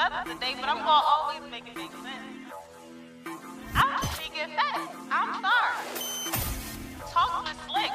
today, but I'm gonna always make it make sense. I'm just speaking. I'm sorry. Talk with slick.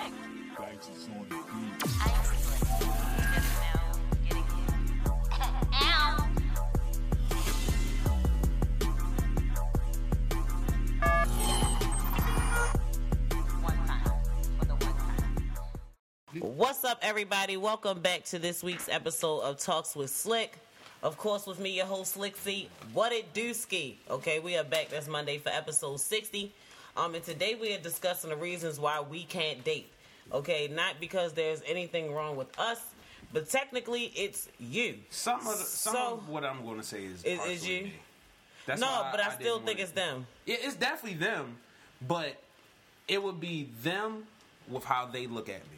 What's up, everybody? Welcome back to this week's episode of Talks with Slick. Of course, with me, your host Slick C. What it do, ski? Okay, we are back. That's Monday for episode sixty. Um, and today we are discussing the reasons why we can't date. Okay, not because there's anything wrong with us, but technically it's you. Some of the, some So- of what I'm going to say is Is- is you? me. That's no, but I, didn't still think it. it's them. Yeah, it's definitely them, but it would be them with how they look at me.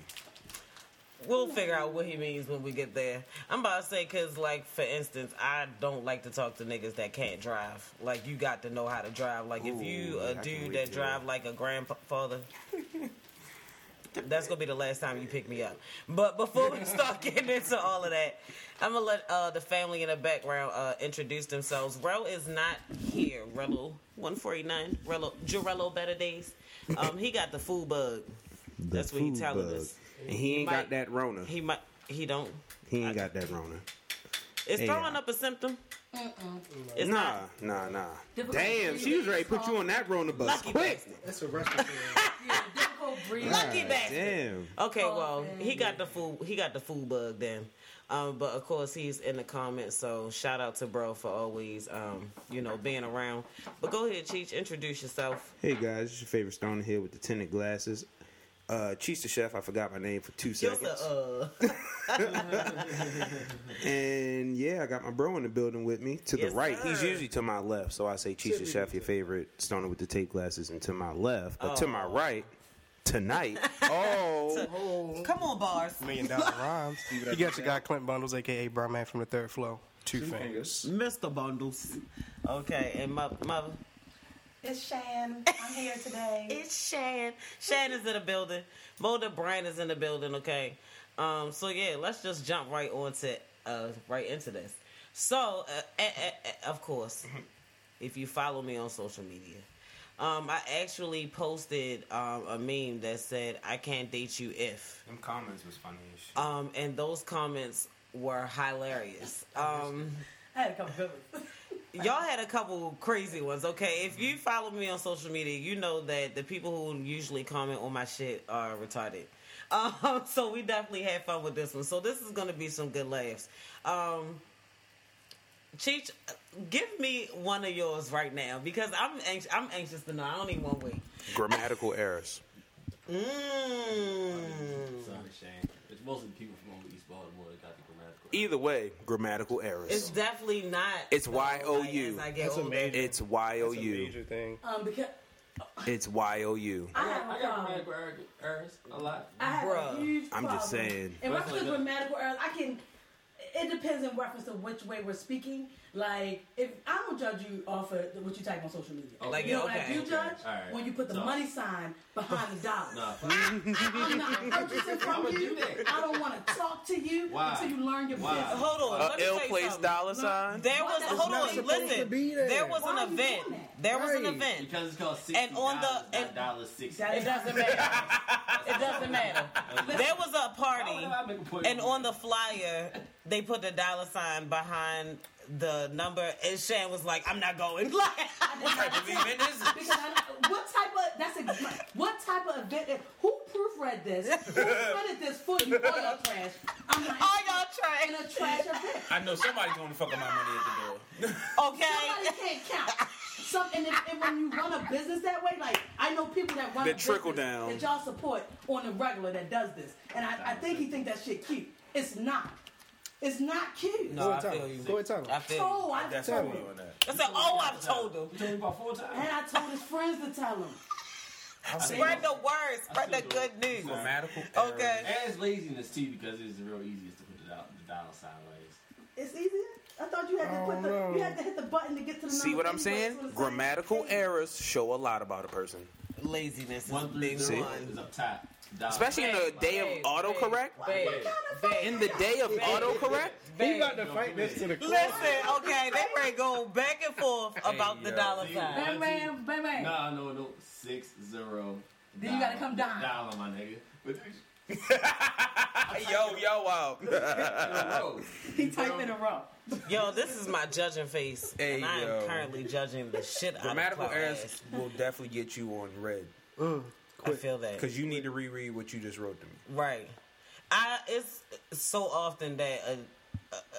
We'll figure out what he means when we get there. I'm about to say, cause like for instance, I don't like to talk to niggas that can't drive. Like you got to know how to drive. Like if you Ooh, a I can dude read that you. drive like a grandfather, that's gonna be the last time you pick me up. But before we start getting into all of that, I'm gonna let uh, the family in the background uh, introduce themselves. Rel is not here. Rello 149. Rello Jarello Better Days. Um, he got the food bug. That's what he food telling bug. us. And he ain't might- got that Rona. He might. He don't. He ain't got that Rona. Is Hey, throwing uh, up a symptom? It's Nah, not. nah, nah. Difficult Damn, she was ready to put you on that Rona bus Lucky quick. bastard. That's a respiratory. Yeah, difficult breathing. Lucky God bastard. Damn. Okay, well, Coughing. he got the food. He got the food bug then. Um, but of course, he's in the comments. So shout out to bro for always, um, you know, being around. But go ahead, Cheech, introduce yourself. Hey guys, it's your favorite stoner here with the tinted glasses. Uh, Cheese the chef. I forgot my name for two seconds. a, uh, And yeah, I got my bro in the building with me. To Yes, the right, he's usually to my left. So I say Cheese the chef, your favorite stoner with the tape glasses, and to my left, but to my Oh. right, tonight. oh, come on, bars, Million dollar rhymes. You got your guy Clint Bundles, aka Barman from the third floor. Two fingers. Mr. Bundles. Okay, and my mother. It's Shan. I'm here today. It's Shan. Shan is in the building. Mulder Brand is in the building. Okay. Um. So yeah, let's just jump right onto uh right into this. So uh, eh, eh, eh, of course, if you follow me on social media, um, I actually posted um a meme that said I can't date you if. Them comments was funny. Um, and those comments were hilarious. Um. I had a couple good ones. Y'all had a couple crazy ones, okay? If you follow me on social media, you know that the people who usually comment on my shit are retarded. Um, so we definitely had fun with this one. So this is gonna be some good laughs. Um, Cheech, give me one of yours right now because I'm anx- I'm anxious to know. I don't even want to wait. grammatical errors. Mm. Sorry, Shane. It's mostly people from over East Baltimore that got the grammatical. Either way, grammatical errors. It's definitely not. It's though, Y-O-U. like, as That's a major- It's Y O That's a U. major thing. Um, because It's Y O U. I have got, a I got problem. grammatical errors a lot. I have Bruh. a huge problem. I'm just saying. In reference to grammatical errors, I can. It depends in reference to which way we're speaking. Like, if I don't judge you off of what you type on social media. Okay. Like, you know what okay. I do judge? Alright. When you put the So- money sign behind the dollar. Nah, I'm not purchasing from I'ma you. do. I don't want to talk to you Why? until you learn your Why? business. Hold on. Uh, ill tell placed dollar sign. There was Why hold on, listen. to be there? There was Why an event. There was an event. because it's called sixty And on the- dollars, and- not dollars sixty. It doesn't matter. It doesn't matter. There was a party, Why would I make a point and on the flyer, they put the dollar sign behind the number, and Shan was like, "I'm not going." Like, what type of event is it? Because I, what type of that's a, what type of event? Who proofread this? Who printed this for you? All your trash. I'm not all y'all trash. in a trash event. I know somebody's going to fuck up my money at the door. Okay. Somebody can't count. Some, and, if, and when you run a business that way, like I know people that run That a trickle business down. that y'all support on the regular that does this, and I, I think he think that shit cute. It's not. It's not cute. No, Go I ahead, tell feel him. you. Go ahead, tell him. I feel you. Oh, I That's told on him. you on that. I said, "Oh, I've told him." You told me about four times. And I told his friends to tell him. Spread the word. Spread the good news. Grammatical Okay. And it's laziness too because it's the real easiest to put the dollar, the dollar sign ways. It's easier. I thought you had to oh, put the Oh, no. you had to hit the button to get to the See number what I'm saying? so it's like- Grammatical errors show a lot about a person. Laziness is One the three big zero one. is up top. Dollar. Especially in the day of Babe, autocorrect. babe, babe. In the day of autocorrect. He about to fight this to the core. Listen, okay, they ready to go back and forth about the dollar sign. Bang, bang, bang, bang. Nah, no, no. Six zero. Then you gotta come down. Dollar, my nigga. Yo, yo, wow. in a row. He typed in a row. Yo, this is my judging face, Hey, and I am yo. currently judging the shit out of Grammatical errors will definitely get you on red mm. I feel that. because you need to reread what you just wrote to me. Right. I it's so often that uh, uh, uh,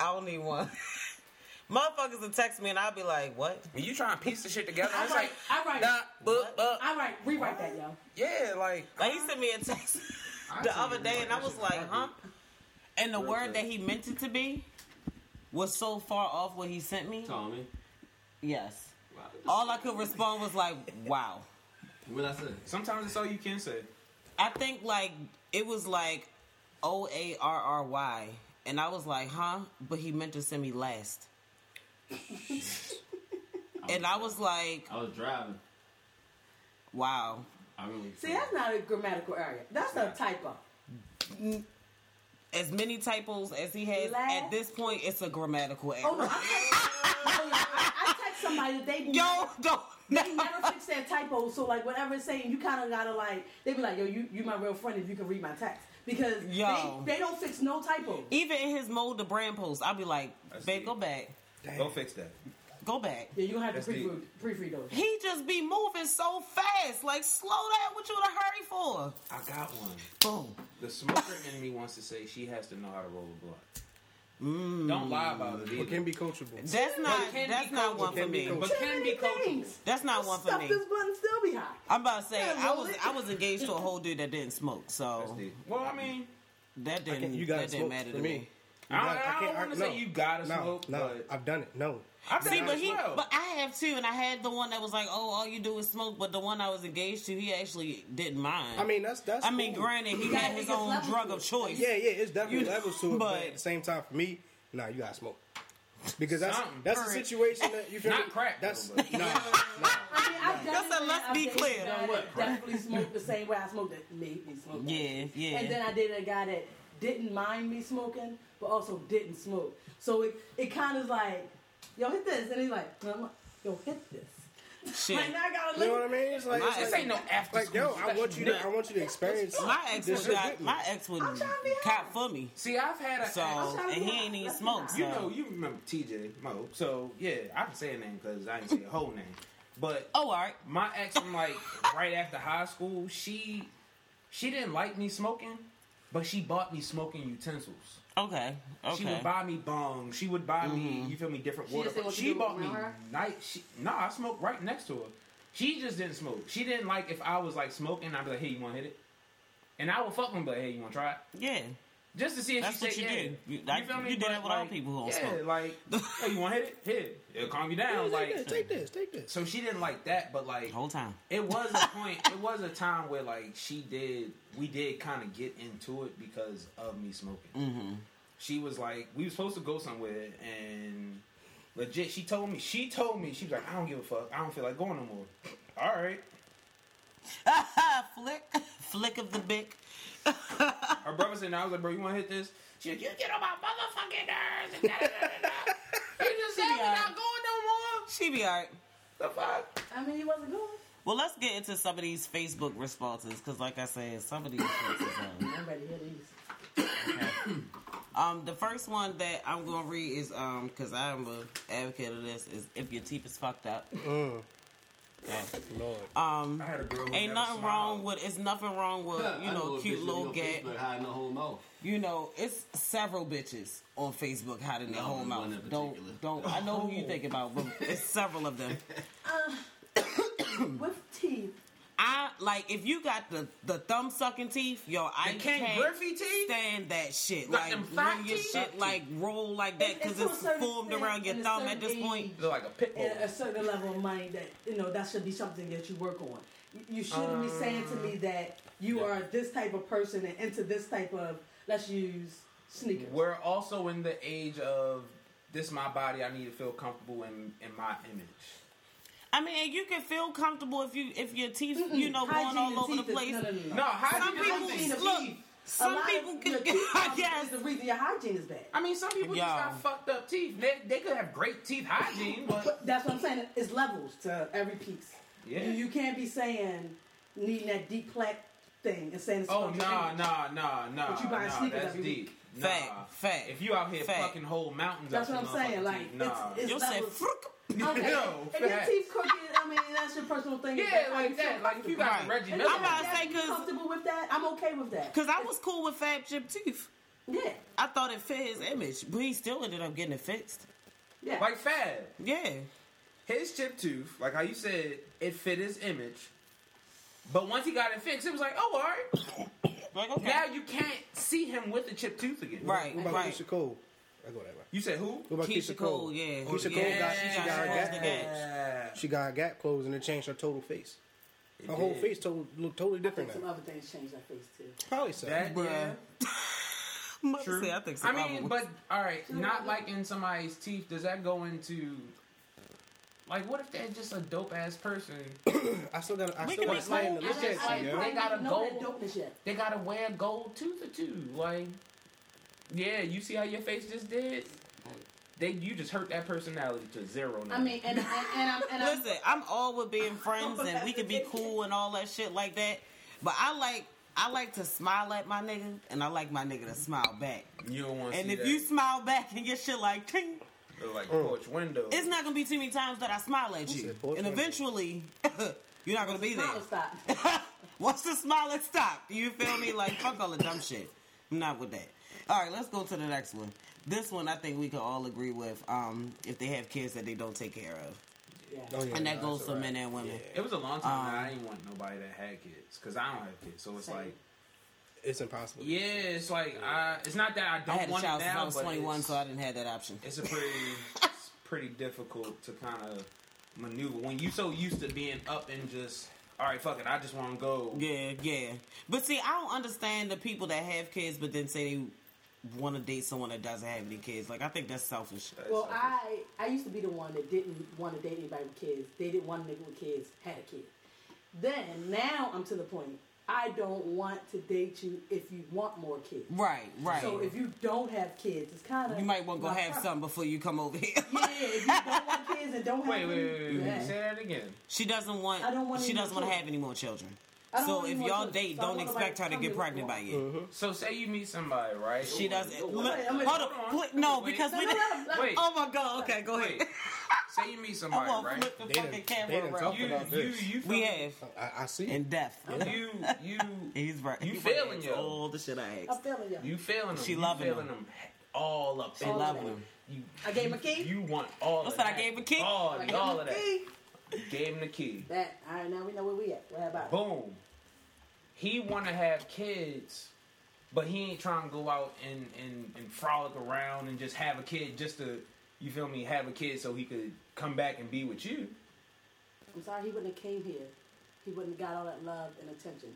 I don't even want motherfuckers will text me and I'll be like, "What?" When you trying to piece the shit together, I it's write, like, I write, nah, but, but, I write, rewrite that, yo. yeah, like, Like he sent me a text the other day and I was like, "Huh?" And the word that he meant it to be was so far off what he sent me. Tommy. Yes. Wow. All I could respond was like, "Wow." What I say? sometimes it's all you can say. I think like it was like O A R R Y, and I was like, huh? But he meant to send me last, and I was like, I was driving. wow. I really. See, that's not a grammatical error. That's a typo. As many typos as he has Last? at this point, it's a grammatical error. Oh no, I text, no, no, I, I text somebody they Yo, don't. They never fix their typo. So like whatever it's saying, you kind of gotta like they be like, yo, you you my real friend if you can read my text because Yo. they, they don't fix no typo. Even in his mold the brand post, I'll be like, That's babe, deep. go back, Go fix that. go back. Yeah, you gonna have That's to deep. proofread proofread those. He just be moving so fast. Like, slow down. What you in a hurry for? I got one. Boom. The smoker in me wants to say she has to know how to roll a blunt. Mm. Don't lie about it It either. can be coachable. That's not. can That's be not one coachable. for Can be me. But can be Too coachable. That's not one for Stuff me. this button still be hot. I'm about to say Yeah, I was it. I was engaged to a whole dude that didn't smoke, so Well, I mean, that didn't You got that to didn't smoke matter for to me. me. You I don't, I can't- don't want to say you gotta No, smoke, no, but I've done it. No. I've See, but he, well. but I have too, and I had the one that was like, "Oh, all you do is smoke," but the one I was engaged to, he actually didn't mind. I mean, that's that's. I mean, granted, he had his his own drug of choice. Yeah, yeah, it's definitely You- levels to it, but, but- at the same time, for me, nah, you gotta smoke. Because that's Something. that's a situation that you feel Not me? crack, That's though, nah, but- nah. I mean, I've Just so let's be clear. a guy definitely smoked the same way I smoked it. Made me smoke. Yeah, shit. yeah. And then I did a guy that didn't mind me smoking, but also didn't smoke. So it, it kind of like, yo, hit this, and he's like, I'm like, yo, hit this. Shit. Like now I gotta You know look. what I mean? It's like, My it's ex- like, ain't no after like yo, I want you to, I want you to experience. My ex this would shit got me. my ex would I'm trying to be cop for me. See, I've had a So trying to and be he ain't even Let's smoke. So You know, you remember TJ Mo. So yeah, I can say a name because I didn't say a whole name. But oh, all right. my ex from like right after high school, she she didn't like me smoking, but she bought me smoking utensils. Okay. Okay. She would buy me bong. She would buy me, you feel me, different She water. just She bought me her? night. She, no, I smoked right next to her. She just didn't smoke. She didn't like if I was like smoking. I'd be like, "Hey, you want to hit it?" And I would fuck them, but hey, you want to try it? yeah. Just to see if That's she what said you yeah. do. You- like, feel me? you do that But, with all people who don't yeah, smoke. like, hey, you want to hit it? Hit it. It'll calm you down. Yeah, take like, this, take this, take this. so she didn't like that, but like, Whole time. it was a point. it was a time where like she did. We did kind of get into it because of me smoking. Mm-hmm. She was like, we were supposed to go somewhere, and legit, she told me. She told me she was like, I don't give a fuck. I don't feel like going no more. All right. flick, flick of the bick. Her brother said, "No." I was like, "Bro, you want to hit this?" She like, "You get on my motherfucking nerves." And da, da, da, da, da. You just said we Yeah. not going no more. She be alright. The fuck? I mean, he wasn't going. Well, let's get into some of these Facebook responses because, like I said, some of these responses. Um, I'm ready to hear these. um, the first one that I'm gonna read is um because I'm a advocate of this is if your teeth is fucked up. Mm, Okay. Lord. Um, I had a girl who ain't nothing smiled. wrong with it's nothing wrong with you I know cute little on gap. Facebook hiding the whole mouth. You know, it's several bitches on Facebook hiding their No, whole mouth. Don't don't. I know who you think about, but it's several of them. With teeth, I like if you got the the thumb sucking teeth, yo, I The Ken can't Griffey teeth? stand that shit. Like Like them fat when your teeth? shit like roll like that It- because it's to a it's certain formed extent around your and a thumb certain at this point. age. Look like a pit bull. at a certain level of money that you know that should be something that you work on. You- You shouldn't be saying to me um, that you are this type of person and into this type of let's use sneakers. We're also in the age of this my body. I need to feel comfortable in in my image. I mean, you can feel comfortable if you if your teeth, you know, going all over the teeth is- place. No, no, no, no. No, how Some people look. teeth? Some people can. teeth I guess. is the reason your hygiene is bad. I mean, some people just got fucked up teeth. They, they could have great teeth hygiene, but But that's what I'm saying. It's levels to every piece. Yeah. You, you can't be saying needing that deep plaque thing and saying it's oh from your nah image. nah nah nah. But you buying nah, sneakers that's every deep. week. Nah. Fact, fact, If you out here fact. fucking whole mountains, That's out what I'm saying. Like teeth, nah. it's, it's You'll say, levels. "Fruck." Okay. Yo, if your facts. teeth crooked, I mean that's your personal thing. Yeah, That's how like you feel that. Like if you got Right. Reggie And Miller, I'm about to if say, you 'cause- comfortable with that, I'm okay with that. Cause I was cool with Fab Chip teeth. Yeah, I thought it fit his image, but he still ended up getting it fixed. yeah. like Fab, Yeah. his chip tooth, like how you said, it fit his image. But once he got it fixed, it was like, oh, all right. Like okay. Now you can't see him with the chip tooth again. right, What about right. Keyshia Cole? I go that way. You said who? What about Keyshia Keyshia, Cole, Cole? yeah. Keyshia oh, Cole Yeah. got she got her gap got closed. Yeah. She got her gap closed and it changed her total face. It Her whole face total, looked totally I different think some other things changed her face too. Probably so. That, yeah. I'm about to True. say, I think so. I mean, but all right, not liking somebody's teeth. Does that go into like what if they're just a dope ass person? I still got. I We still can got be slang to cool. look at you. They got a know gold. that dopeness yet. They gotta wear gold tooth or two. Like, yeah, you see how your face just did? They you just hurt that personality to zero now. I mean, and and, and I'm and I'm, Listen, I'm all with being friends and we can be cool and all that shit like that. But I like I like to smile at my nigga and I like my nigga to smile back. you don't want to And see if that. you smile back and get shit like ting, Look like porch window. it's not gonna be too many times that I smile at you. And window? eventually you're not gonna be there. Smile stop. Once the smile has stopped, Do you feel me? Like fuck all the dumb shit. I'm not with that. All right, let's go to the next one. This one I think we can all agree with. Um, if they have kids that they don't take care of, Yeah. Oh, yeah, and that no, goes for all men and women. it was a long time that I Um, didn't want nobody that had kids because I don't have kids. So it's Same. like, It's impossible. yeah, it's like I, it's not that I I don't had a want child it since now, I was 21, so I didn't have that option. it's a pretty, it's pretty difficult to kind of maneuver when you so used to being up and just, all right, fuck it, I just want to go. Yeah, yeah. But see, I don't understand the people that have kids, but then say they want to date someone that doesn't have any kids. Like, I think that's selfish. That's Well, selfish. I I used to be the one that didn't want to date anybody with kids. Dated one nigga with kids, had a kid. Then now I'm to the point. I don't want to date you if you want more kids. Right, right. So if you don't have kids, it's kind of you might want to go have something before you come over here. Yeah, if you don't want kids and don't have Wait, wait, wait, wait, wait. yeah. Say that again. she doesn't want. I don't want She doesn't want to have any more children. I don't So want if y'all date, So don't expect her to get pregnant by here you. Mm-hmm. So say you meet somebody, right? She doesn't. Wait, Look, wait, hold on. hold on. Pl- No, Wait. because we. didn't-. Wait. Oh my god. Okay, go ahead. Wait. Say you meet I somebody, won't right? flip the They fucking done- they camera done around. talked You, about you, this. you. We have I, I see. in depth. death. You, you, He's right. You He feeling asked yo. all the shit I asked. I'm asked. feeling you. you feeling them. She loving feeling them. them all up. She loving them. them. You, I gave him a key. You want all What's of that? I that. gave a key? All, all of that. Gave him the key. That all right. Now we know where we at. What about? it? Boom. He want to have kids, but he ain't trying to go out and, and, and frolic around and just have a kid just to, you feel me, have a kid so he could come back and be with you. I'm sorry he wouldn't have came here. He wouldn't have got all that love and attention.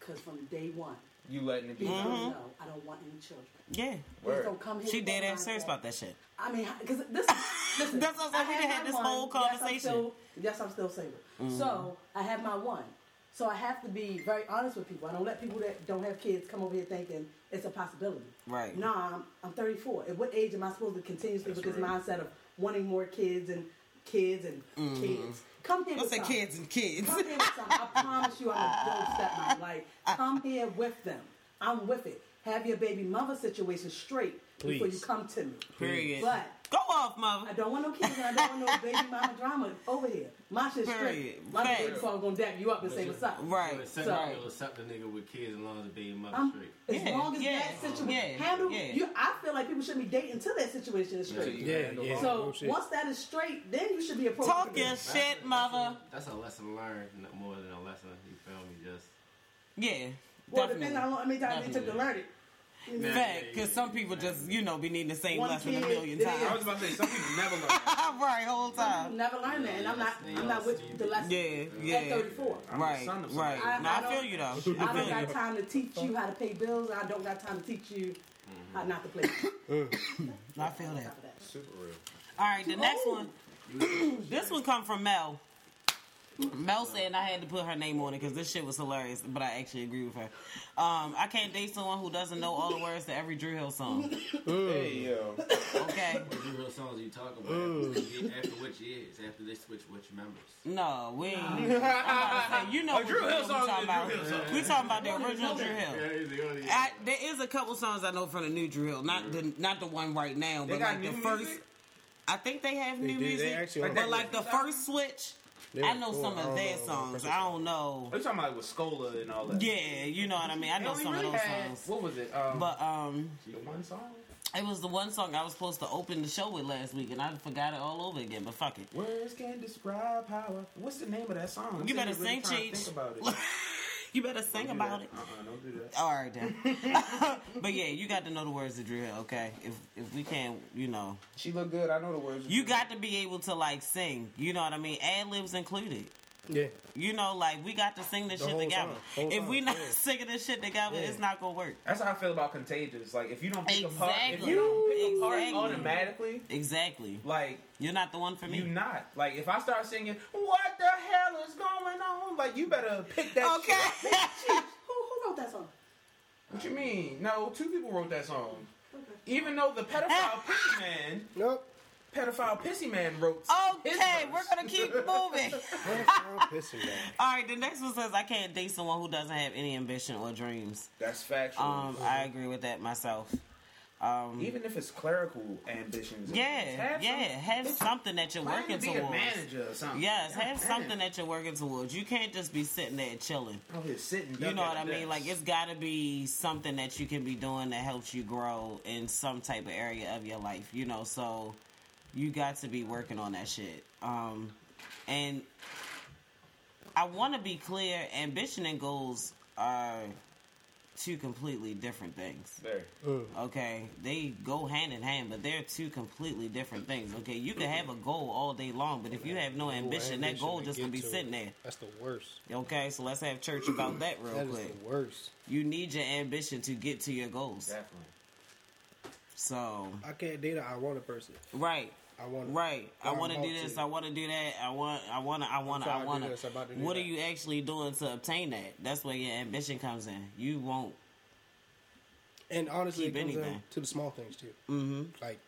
Cause from day one, You letting it be. Mm-hmm. no, I don't want any children. Yeah. Please Word. don't come here. She with dead that ass serious about that shit. I mean, because this, listen, That's what I'm saying. I We done had my this whole Yes, I'm conversation. still, yes, I'm still single. Mm-hmm. So I have my one. So I have to be very honest with people. I don't let people that don't have kids come over here thinking it's a possibility. Right. Nah, I'm, I'm 34. At what age am I supposed to continuously with this right. mindset of wanting more kids and kids and mm. kids? Come here Let's with say something. kids and kids. Come here with something. I promise you, I'm a dope stepmom. Like, come here with them. I'm with it. Have your baby mother situation straight before you come to me. Period. But Go off, mother. I don't want no kids and I don't want no baby mama drama over here. My shit's Period. straight. My Facts. baby father gonna dap you up and say what's up. Right. You'll accept, So- you'll accept a nigga with kids as long as the baby mother I'm, straight. as Yeah, long as yeah, that situation yeah, handle yeah. you, I feel like people shouldn't be dating until that situation is straight. Yeah, yeah. So no shit. once that is straight, then you should be approaching. Talk your shit, mother. That's a lesson learned no more than a lesson. You feel me? Just Yeah. Well, definitely. depending on how long- how many times they took to learn it. You know? Fact, because some people just, you know, be needing the same One lesson a kid, million yeah. I was about to say, some people never learn. right, whole time. Never learned that, and I'm not. I'm not with the lesson. Yeah, yeah. At 34. I'm Right, right. I- no, I I, feel you though. I I don't got time to teach you how to pay bills. I don't got time to teach you how not to play. I feel that. Super real. All right, the next one. This one come from Mel. Mel said I had to put her name on it because this shit was hilarious, but I actually agree with her. Um, I can't date someone who doesn't know all the words to every Dru Hill song. Hey yo, Okay, What real songs are you talking about? After which years? After they switch which members? no, we. Ain't, I'm about to say, you know A what Drew Dru Hill Hill we talking about. Dru Hill song. We talking about the original Dru Hill. he's the. I, there is a couple songs I know from the new Dru Hill, not the not the one right now, they but got like new the first. music. I think they have new do. Music, but like the first switch, They I know cool. some of their know songs. I don't know. Are you talking about with Sisqo and all that? Yeah, you know what I mean. I know some really of those had- songs, What was it? Um, but um, the one song. it was the one song I was supposed to open the show with last week, and I forgot it all over again. But fuck it. Words can't describe how. I, what's the name of that song? I'm You better sitting sing, really Cheech. Think about it. you better sing Do about that. it. Uh-uh, don't do that. All right then. but yeah, you got to know the words to Dru Hill, okay? If if we can't, you know, She look good. I know the words. you got to be able to like sing. You know what I mean? Ad libs included. Yeah. You know, like we got to sing this The shit together. If we not yeah. singing this shit together, Yeah. it's not gonna work. That's how I feel about Contagious. Like if you don't pick a part, if Exactly. you don't pick a part automatically, Exactly. like You're not the one for me. you not. Like if I start singing, what the hell is going on? Like you better pick that. Okay. shit up. Who, who wrote that song? What you mean? No, two people wrote that song. Even though the pedophile man, Nope. Pedophile pissy man wrote. Okay, verse. we're gonna keep moving. I'm man. All right, the next one says I can't date someone who doesn't have any ambition or dreams. That's factual. Um, I agree with that myself. Um, Even if it's clerical ambitions. yeah, have yeah, some- have something that you're working to be towards. a manager or something. Yes, God have damn. something that you're working towards. You can't just be sitting there chilling. Out here sitting. You know what I the mean? Like it's got to be something that you can be doing that helps you grow in some type of area of your life. You know, so you got to be working on that shit. Um, and I want to be clear: ambition and goals are two completely different things. There. Okay, they go hand in hand, but they're two completely different things. Okay, you can have a goal all day long, but if you have no ambition, that goal to just gonna be to it. sitting there. That's the worst. Okay, so let's have church about that real That is quick. the worst. You need your ambition to get to your goals. Definitely. So, I can't date a I want a person. right, I want right. I want to do this. I want to do that. I want. I want to. I want to. I want this, I'm about to What are you actually doing to obtain that? That's where your ambition comes in. You won't. And honestly, Keep anything. to the small things too. Mm-hmm. Like,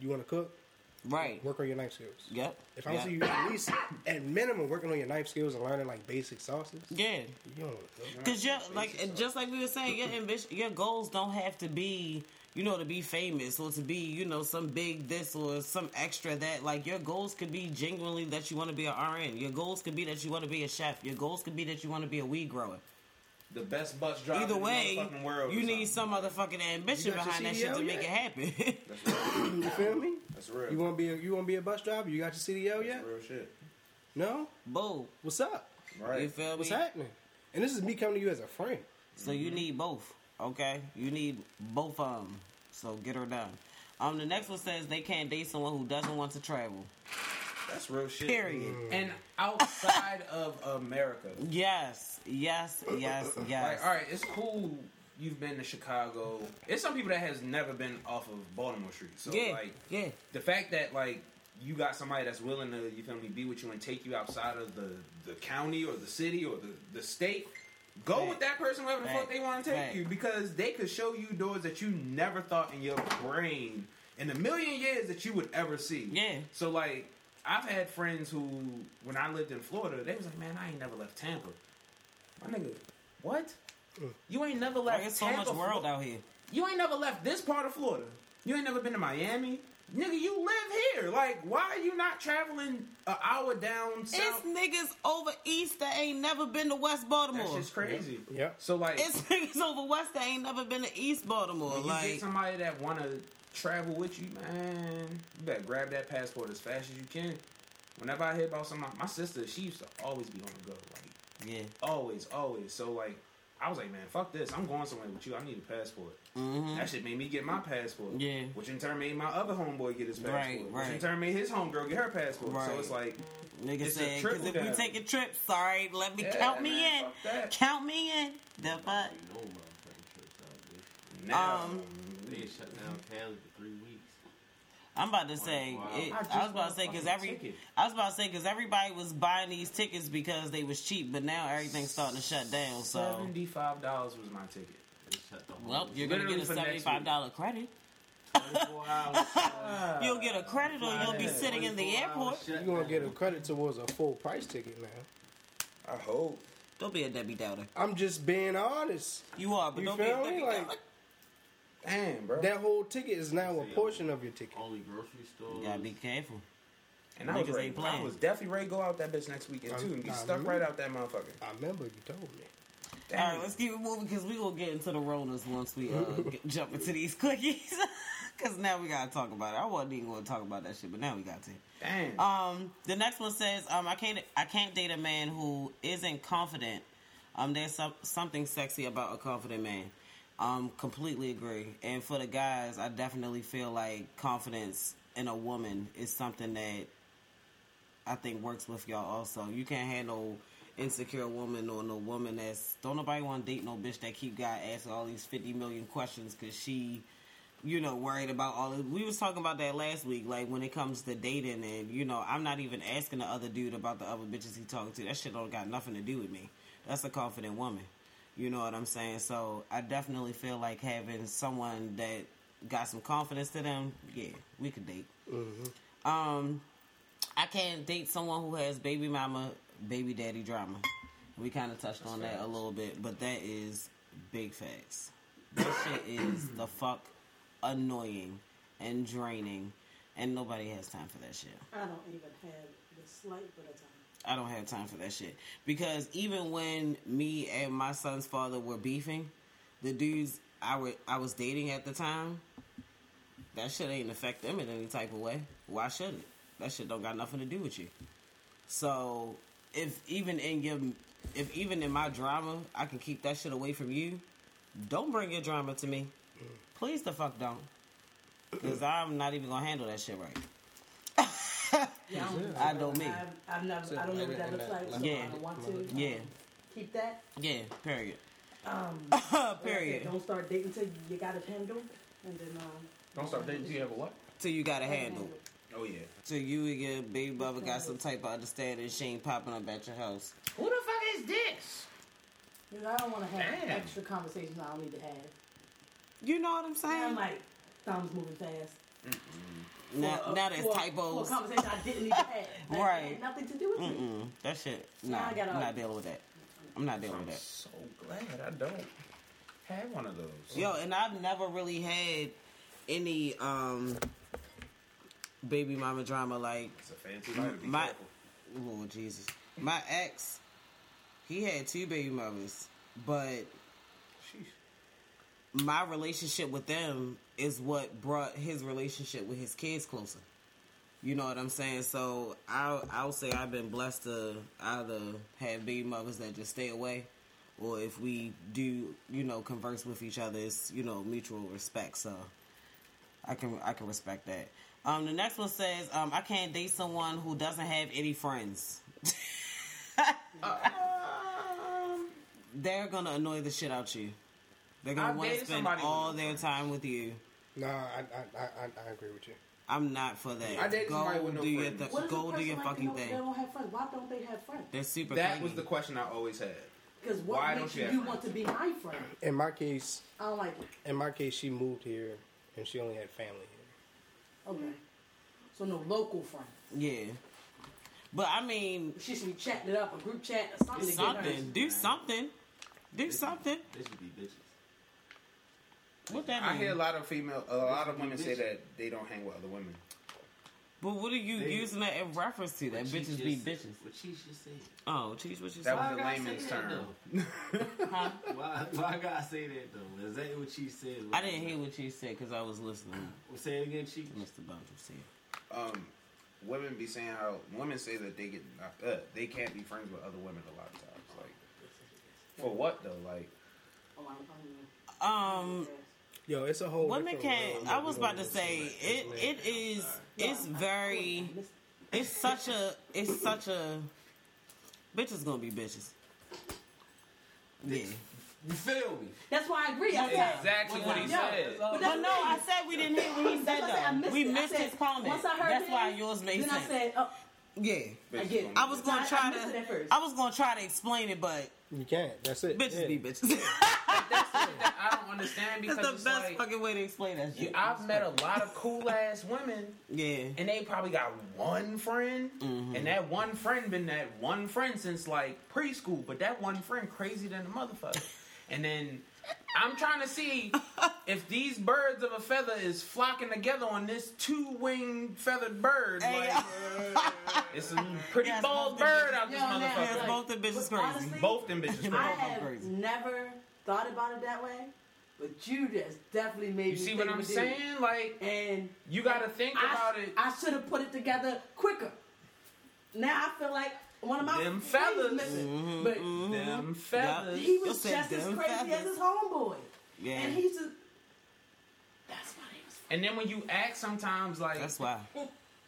you want to cook? Right. Work on your knife skills. Yep. If I yep. see you at least at minimum working on your knife skills and learning like basic sauces, Yeah. you don't want to cook. Cause you're like just like we were saying, your ambition, your goals don't have to be, you know, to be famous or to be, you know, some big this or some extra that. Like your goals could be genuinely that you want to be an RN. Your goals could be that you want to be a chef. Your goals could be that you want to be a weed grower. The best bus driver Either in the way, world. you need something. some motherfucking ambition You got your behind that shit to CDL make it happen. That's real. You feel me? That's real. You want to be a, you want to be a bus driver? You got your CDL yet? Real shit. No. Boo. What's up? Right. You feel me? What's happening? And this is me coming to you as a friend. So you mm-hmm. need both, okay? You need both of them. So get her done. Um, the next one says they can't date someone who doesn't want to travel. That's real shit. Period. And outside of America. Yes, yes, yes, yes. Like, all right, it's cool. You've been to Chicago. It's some people that has never been off of Baltimore Street. So yeah, like yeah, the fact that like you got somebody that's willing to you feel me be with you and take you outside of the the county or the city or the the state. Go Fact. with that person wherever the fuck they want to take Fact. you because they could show you doors that you never thought in your brain in a million years that you would ever see. Yeah. So like I've had friends who when I lived in Florida, they was like, Man, I ain't never left Tampa. My nigga, what? You ain't never left Like, it's so much world out here. You ain't never left this part of Florida. You ain't never been to Miami. Nigga, you live here. Like, why are you not traveling an hour down south? It's niggas over east that ain't never been to West Baltimore. That's just crazy. Yep. So like, It's niggas over west that ain't never been to East Baltimore. when you like, get somebody that want to travel with you, man, you better grab that passport as fast as you can. Whenever I hear about somebody, my sister, she used to always be on the go. Like, yeah, always, always. So like, I was like, man, fuck this. I'm going somewhere with you. I need a passport. That shit made me get my passport. Mm-hmm. Yeah. Which in turn made my other homeboy get his passport. Right, right. Which in turn made his homegirl get her passport. So it's like, nigga It's said, trickle because if we down. take a trip, sorry, let me Yeah, count me man, in. fuck that. Count me in. The fuck? No motherfucking trips out there. now, Um, They shut down Cali for three weeks. I'm about to say. It, I I, was about to say because every. ticket. I was about to say because everybody was buying these tickets because they was cheap, but now everything's starting to shut down. So, Seventy-five dollars was my ticket. Well, you're gonna Literally get a seventy-five dollar credit. Four hours. You'll get a credit, or you'll be sitting in the airport. You're gonna get a credit towards a full price ticket now. I hope. Don't be a Debbie Downer. I'm just being honest. You are, but You don't be a feel Debbie me? Downer. Like Damn, bro. that whole ticket is now a portion of your ticket. Only grocery store. You gotta be careful. and I was, ready, ain't playing. I was definitely ready to go out that bitch next weekend too and get I stuck remember. right out that motherfucker. I remember you told me. All right, let's keep it moving because we gonna get into the Ronas once we uh, get, jump into these cookies. Because now we gotta talk about it. I wasn't even gonna talk about that shit, but now we got to. Damn. Um, the next one says, um, I can't, I can't date a man who isn't confident. Um, there's some, something sexy about a confident man. Um, completely agree. And for the guys, I definitely feel like confidence in a woman is something that I think works with y'all also. You can't no insecure woman or no woman that's don't nobody want to date no bitch that keep guy asking all these fifty million questions because she, you know, worried about all. We was talking about that last week. Like when it comes to dating, and you know, I'm not even asking the other dude about the other bitches he talking to. That shit don't got nothing to do with me. That's a confident woman. You know what I'm saying? So I definitely feel like having someone that got some confidence to them. Yeah, we could date. Um, I can't date someone who has baby mama, baby daddy drama. We kind of touched on that a little bit, but that is big facts. That shit is the fuck annoying and draining, and nobody has time for that shit. I don't even have the slight bit of time. I don't have time for that shit because even when me and my son's father were beefing, the dudes I were I was dating at the time, that shit ain't affect them in any type of way. Why shouldn't? That shit don't got nothing to do with you. So if even in your if even in my drama I can keep that shit away from you, don't bring your drama to me. Please the fuck don't. Cause I'm not even gonna handle that shit right. Yeah, I know me. I've, I've never, I don't know what that looks like, so Yeah. I don't want to. Yeah. Keep that. Yeah, period. Um, like I said, period. Don't start dating till you got it handled, and then um. Don't start dating till you have a what? Till you got a handle. Oh yeah. So you and your baby brother got some type of understanding. She ain't popping up at your house. Who the fuck is this? Because I don't want to have Damn. extra conversations I don't need to have. You know what I'm And saying? I'm like, thumbs moving fast. Now, a- now there's for a- typos. For a conversation I didn't need to have. That Right. nothing to do with it. Mm-mm. That shit. Now Nah, I gotta- I'm not dealing with that. I'm not dealing with I'm that. so glad I don't have one of those. Yo, and I've never really had any um baby mama drama like It's a fancy life. My careful. Lord Jesus. My ex, he had two baby mothers, but Sheesh. my relationship with them is what brought his relationship with his kids closer. You know what I'm saying? So I'll I'll say I've been blessed to either have baby mothers that just stay away, or if we do, you know, converse with each other, it's you know mutual respect. So I can I can respect that. Um, the next one says um, I can't date someone who doesn't have any friends. They're gonna annoy the shit out you. They're gonna want to spend all their time with you. Nah, I, I, I, I- I agree with you. I'm not for that. I dated go somebody with no do your friends. th- go a do your like fucking know if They thing. don't have friends. Why don't they have friends? They're super. That clingy. was the question I always had. Because what Why makes don't you you want to be my friend? In my case, I don't like it. in my case, she moved here and she only had family here. Okay. So no local friend. Yeah, but I mean, She should be chatting it up, a group chat or something. do to get her- something. Do something. Do something. They should be bitches. What that I hear a lot of female, a lot of women say that they don't hang with other women. But what are you They- using that in reference to? That bitches just be bitches. What she just said. Oh, cheese, what you said. That say? was the Why I gotta layman's say term. Huh? Why, why I gotta say that though? Is that what she said? I didn't hear what you said because I was listening Well, say it again, she. Mr. Bounty say. Um, women be saying how women say that they get uh, they can't be friends with other women a lot of times. Like, for what though? Like, Oh, I don't know. Um, Yo, it's a whole. women different can't. world I was about to say it. It is. It's very. It's such a. It's such a. Bitches gonna be bitches. Yeah. You feel me? That's why I agree. I said, exactly what he Yeah. said. But But that's no, I said we didn't hear what he said That's what I said. I I missed we it. I missed said- his comment. Once I heard That's his, why yours made then sense. I said, oh, yeah. I get it. I was gonna I- try I missed it at to. first. I was gonna try to explain it, but You can't. That's it. bitches Yeah. be bitches. That's something that I don't understand That's the it's best like fucking way to explain that you- shit. I've met a lot of cool ass women, yeah. and they probably got one friend, Mm-hmm. and that one friend been that one friend since like preschool, but that one friend crazy than a motherfucker. And then I'm trying to see if these birds of a feather is flocking together on this two winged feathered bird. Hey, Like, it's a pretty Yes, bold both bird bitches- out this Yo, now, motherfucker. Yes, both the bitches crazy. honestly, Both them bitches. You I have never thought about it that way, but you just definitely made You me see think what I'm of it. saying? Like And you got to think I, about it. I should have put it together quicker. Now I feel like one of my Them friends feathers. missing, mm-hmm, but mm-hmm. Them feathers. he You was just as them crazy as his homeboy, Yeah. and he's just. That's why he was. And then when you act, sometimes like That's why.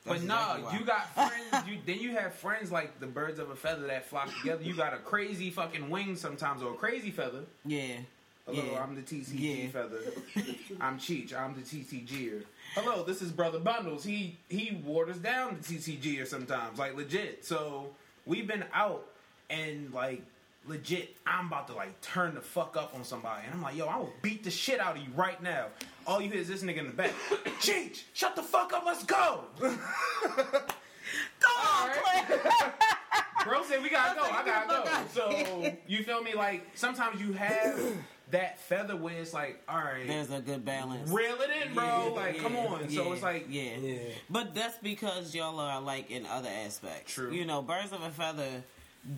But no, why. you got friends. You then you have friends like the birds of a feather that flock together. You got a crazy fucking wing sometimes, or a crazy feather. Yeah. Hello, Yeah. I'm the TCG Yeah. feather. I'm Cheech. I'm the TCGer. Hello, this is Brother Bundles. He he waters down the TCGer sometimes, like legit. So we've been out and like legit. I'm about to like turn the fuck up on somebody, and I'm like, yo, I will beat the shit out of you right now. All you hear is this nigga in the back. Cheech, shut the fuck up. Let's go. Come on, Clay. Bro said we gotta go. I gotta go. So you feel me? Like sometimes you have that feather where it's like, all right, There's a good balance. reel it in, bro. Yeah, like, come yeah, on. So it's like, yeah. Yeah. But that's because y'all are like in other aspects. True. You know, birds of a feather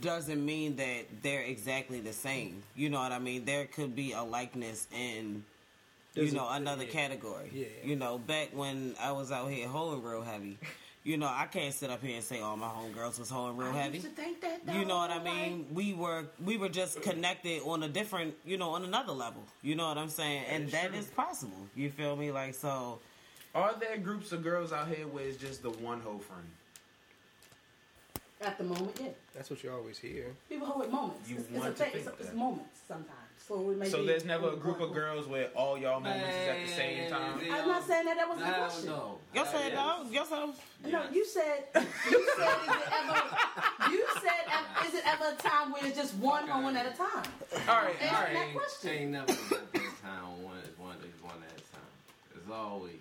doesn't mean that they're exactly the same. You know what I mean? There could be a likeness in you know another yeah. category. Yeah. You know, back when I was out here hoeing real heavy. You know, I can't sit up here and say all my homegirls was hoeing real heavy. used to think that. You know what I though, mean? We were we were just connected on a different, you know, on another level. You know what I'm saying? And that is possible. You feel me? Like so. are there groups of girls out here where it's just the one hoe friend? Like, at the moment, yeah. That's what you always hear. People hold it moments. You it's, it's want a to think It's, it's moments sometimes. So it may So be there's never a group of girls where all y'all moments is at the same time. I'm not saying that that was the Hell question. no. Y'all said Hell no. Y'all said No, you said you said is it ever you said is it ever a time where it's just one or one at a time? All right, Answer all that right. question. Ain't never been that time one, one, one at a time. It's always.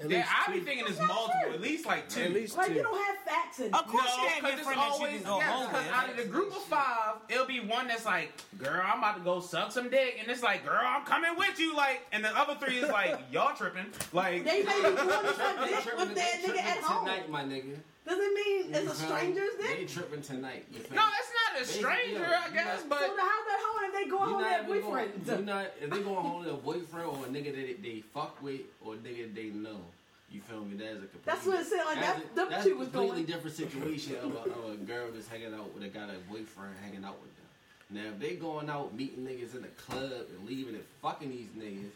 At Yeah, least I be two. thinking it's multiple, true. at least like two. At least Like two. you don't have facts in Of course No, you have your because it's friend that always can go yes, home because with. out of the group of five, it'll be one that's like, "Girl, I'm about to go suck some dick," and it's like, "Girl, I'm coming with you," like, and the other three is like, "Y'all tripping?" Like, They may be doing this They tripping- with they that nigga at home. Tonight, my nigga. Does it mean it's a stranger's They dick? tripping tonight. No, it's not a stranger, yeah, I you guess, not- but So the how's that home if they going home with even going, boyfriend? you not if they going home to a boyfriend or a nigga that they fuck with or a nigga that they know. You feel me? That is a complete, That's what it sound like. That's, That's- a, that's two a completely going. different situation of a, of a girl that's hanging out with a guy that boyfriend hanging out with them. Now if they going out meeting niggas in the club and leaving and fucking these niggas,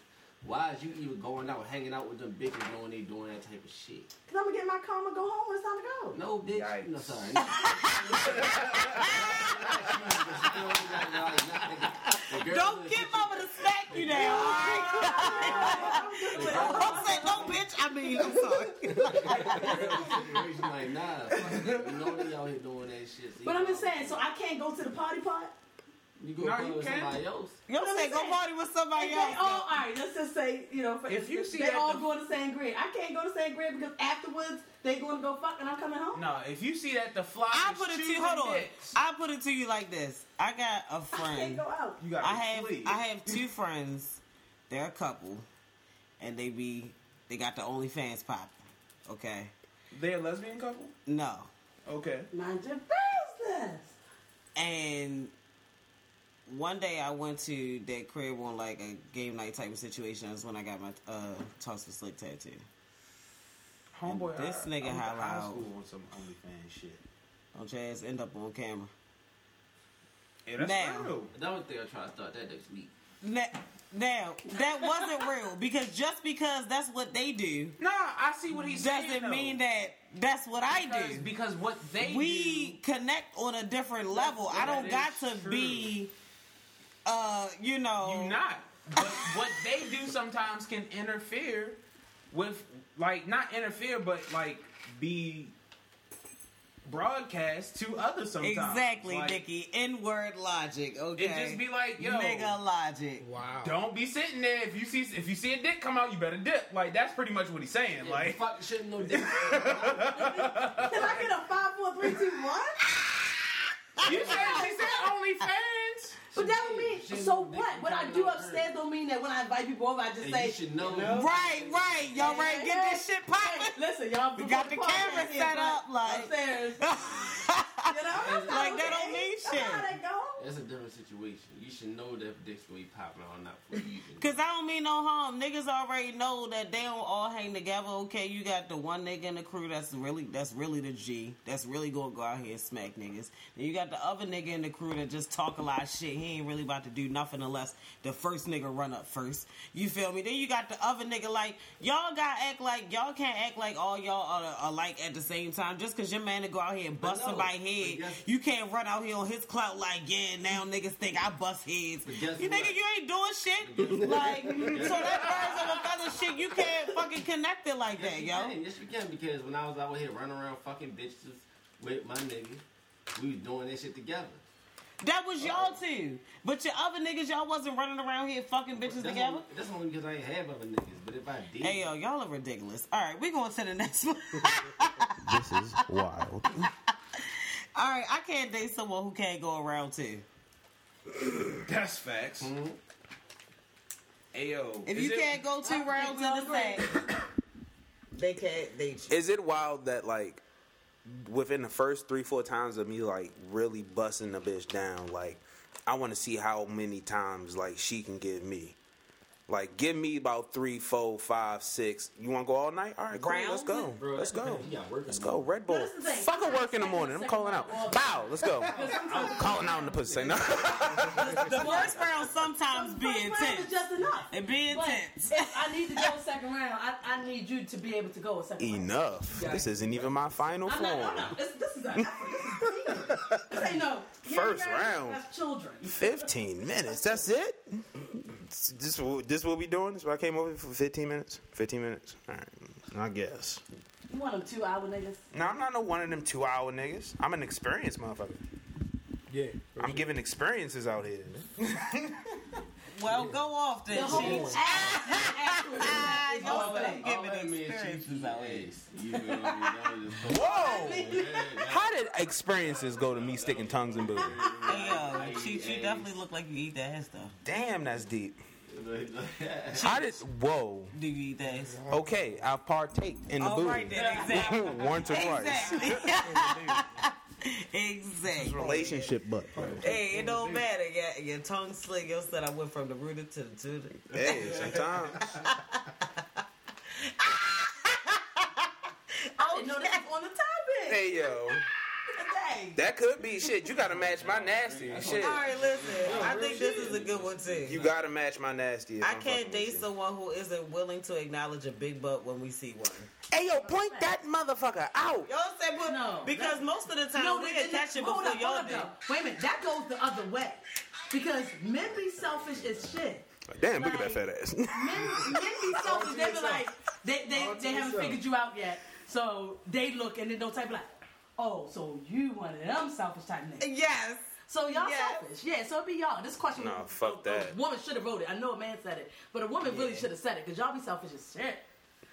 why is you even going out hanging out with them bitches knowing they doing that type of shit? Cause I'm gonna get my car and go home when it's time to go. No, bitch. Yikes. No, sorry. Don't give mama to smack you now. All right? Don't say no, bitch. I mean, I'm sorry. situation like nah, fuck it. you know they out here doing that shit. so But I'm just saying, so I can't go to the party part. You go No, play you with can. somebody else. You But I'm say go saying- party with somebody else. all, all right, let's just say, you know, for If you see they that all the- going to San Grid. I can't go to San Grid because afterwards they going to go fuck and I'm coming home. no, if you see that the flock I put it to you. Hold on. I put it to you like this. I got a I can't friend. go out. you got I have flee. I have two friends. They're a couple, and they be they got the OnlyFans popping. Okay, They're a lesbian couple. no, Okay. Mind your business. and one day I went to that crib on like a game night type of situation. That's when I got my uh, Toss for Slick tattoo. Homeboy, This I- nigga I went to high out. school on some OnlyFans shit. Don't your ass end up on camera. Yeah, that's Now. real. Another thing, I'll try to start that next week. Now, now that wasn't real because just because that's what they do No, I see what he's saying. doesn't mean that that's what I do. because what they we connect on a different level. I don't got to true. be, uh, you know, do, you not. But what they do sometimes can interfere with like not interfere, but like be broadcast to others sometimes. Exactly, Like, Nikki. N word logic. Okay. It just be like, yo, nigga logic. Wow. don't be sitting there. If you see if you see a dick come out, you better dip. Like that's pretty much what he's saying. Yeah, Like fuck shouldn't know dick. Can I get a five, four, three, two, one? you said, she said OnlyFans. But that don't mean. So what? different What I do of upstairs don't mean that when I invite people over, I just And say. you should know. Right, right. Y'all ready to get this shit Hey, popping? listen, y'all. We got the camera set but up, like- upstairs. You know, Like, that don't mean That's shit. how that go. That's a different situation. You should know that if dick's gonna be popping or not for you. Cause I don't mean no harm. Niggas already know that they don't all hang together. Okay, you got the one nigga in the crew that's really that's really the G. That's really gonna go out here and smack niggas. Then you got the other nigga in the crew that just talk a lot of shit. He ain't really about to do nothing unless the first nigga run up first. You feel me? Then you got the other nigga like y'all gotta act like y'all can't act like all y'all are alike at the same time. Just cause your man to go out here and bust somebody's head, guess- you can't run out here on his clout like yeah. Now niggas think I bust heads. You nigga, you ain't doing shit. Like, so that birds of a feather shit, you can't fucking connect it like that, Yes, yo. you can. Yes, you can. Because when I was out here running around fucking bitches with my nigga, we was doing this shit together. That was y'all uh, two. But your other niggas, y'all wasn't running around here fucking bitches That's together. only, that's only because I ain't have other niggas. But if I did, Hey yo, y'all are ridiculous. All right, we going to the next one. This is wild. All right, I can't date someone who can't go around too. That's facts. Mm-hmm. Ayo, If you it- can't go two rounds in the same, they can't date you. Is it wild that like within the first three four times of me like really busting the bitch down, like I want to see how many times like she can give me. Like give me about three, four, five, six. You want to go all night? All right, cool. Let's go. Bro, Let's go. depends. You got work Let's go. Red Bull. But this is the thing. Fuck a work in the morning. I'm calling out. round, Bow. Let's go. I'm calling out in the pussy. No. The first round sometimes be First round is intense. just enough. It be But intense. if I need to go second round, I, I need you to be able to go a second round. Enough. This isn't even my final I'm not, form. I'm not. This, this is a, this ain't no. First round. That's children. 15 minutes. That's it. This what this what we doing? This what I came over for 15 minutes. 15 minutes. All right. I guess. You want them two hour niggas? No, I'm not no one of them two hour niggas. I'm an experienced motherfucker. Yeah. I'm giving experiences out here. Well, go off then, The whole Chief. Ah, y'all all said that. you all that giving man experiences cheap out here. ass. You feel me? That was just- Whoa! How did experiences go to me sticking tongues in booty? Hey, yo, Chief, you definitely look like you eat that ass though. Damn, that's deep. I did? Whoa. Do you eat that? Okay, I partake in the All booty right then, exactly. once or twice. Exactly. Exactly. Relationship butt. Hey, it don't matter. Your, your tongue slick. Yo said I went from the rooter to the tutor. Hey, sometimes. I didn't know was on the topic. Hey yo. Dang. That could be shit. You gotta match my nasty shit. All right, listen. I think this is a good one too. You gotta match my nasty. I I'm can't date with someone who isn't willing to acknowledge a big butt when we see one. Hey yo, point that motherfucker out. Y'all said, but No, because most of the time No, we th- can catch it hold before up, y'all hold up, do. though. Wait a minute, that goes the other way. Because men be selfish as shit. Damn, look at that fat ass. Men, men be selfish. They be like, they, they, they haven't figured you out yet. So they look and then don't type like, oh, so you one of them selfish type niggas. Yes. So y'all Yes. selfish. Yeah, so it be y'all. This question Nah, a- fuck a, that. A woman should have wrote it. I know a man said it. But a woman really should have said it because y'all be selfish as shit.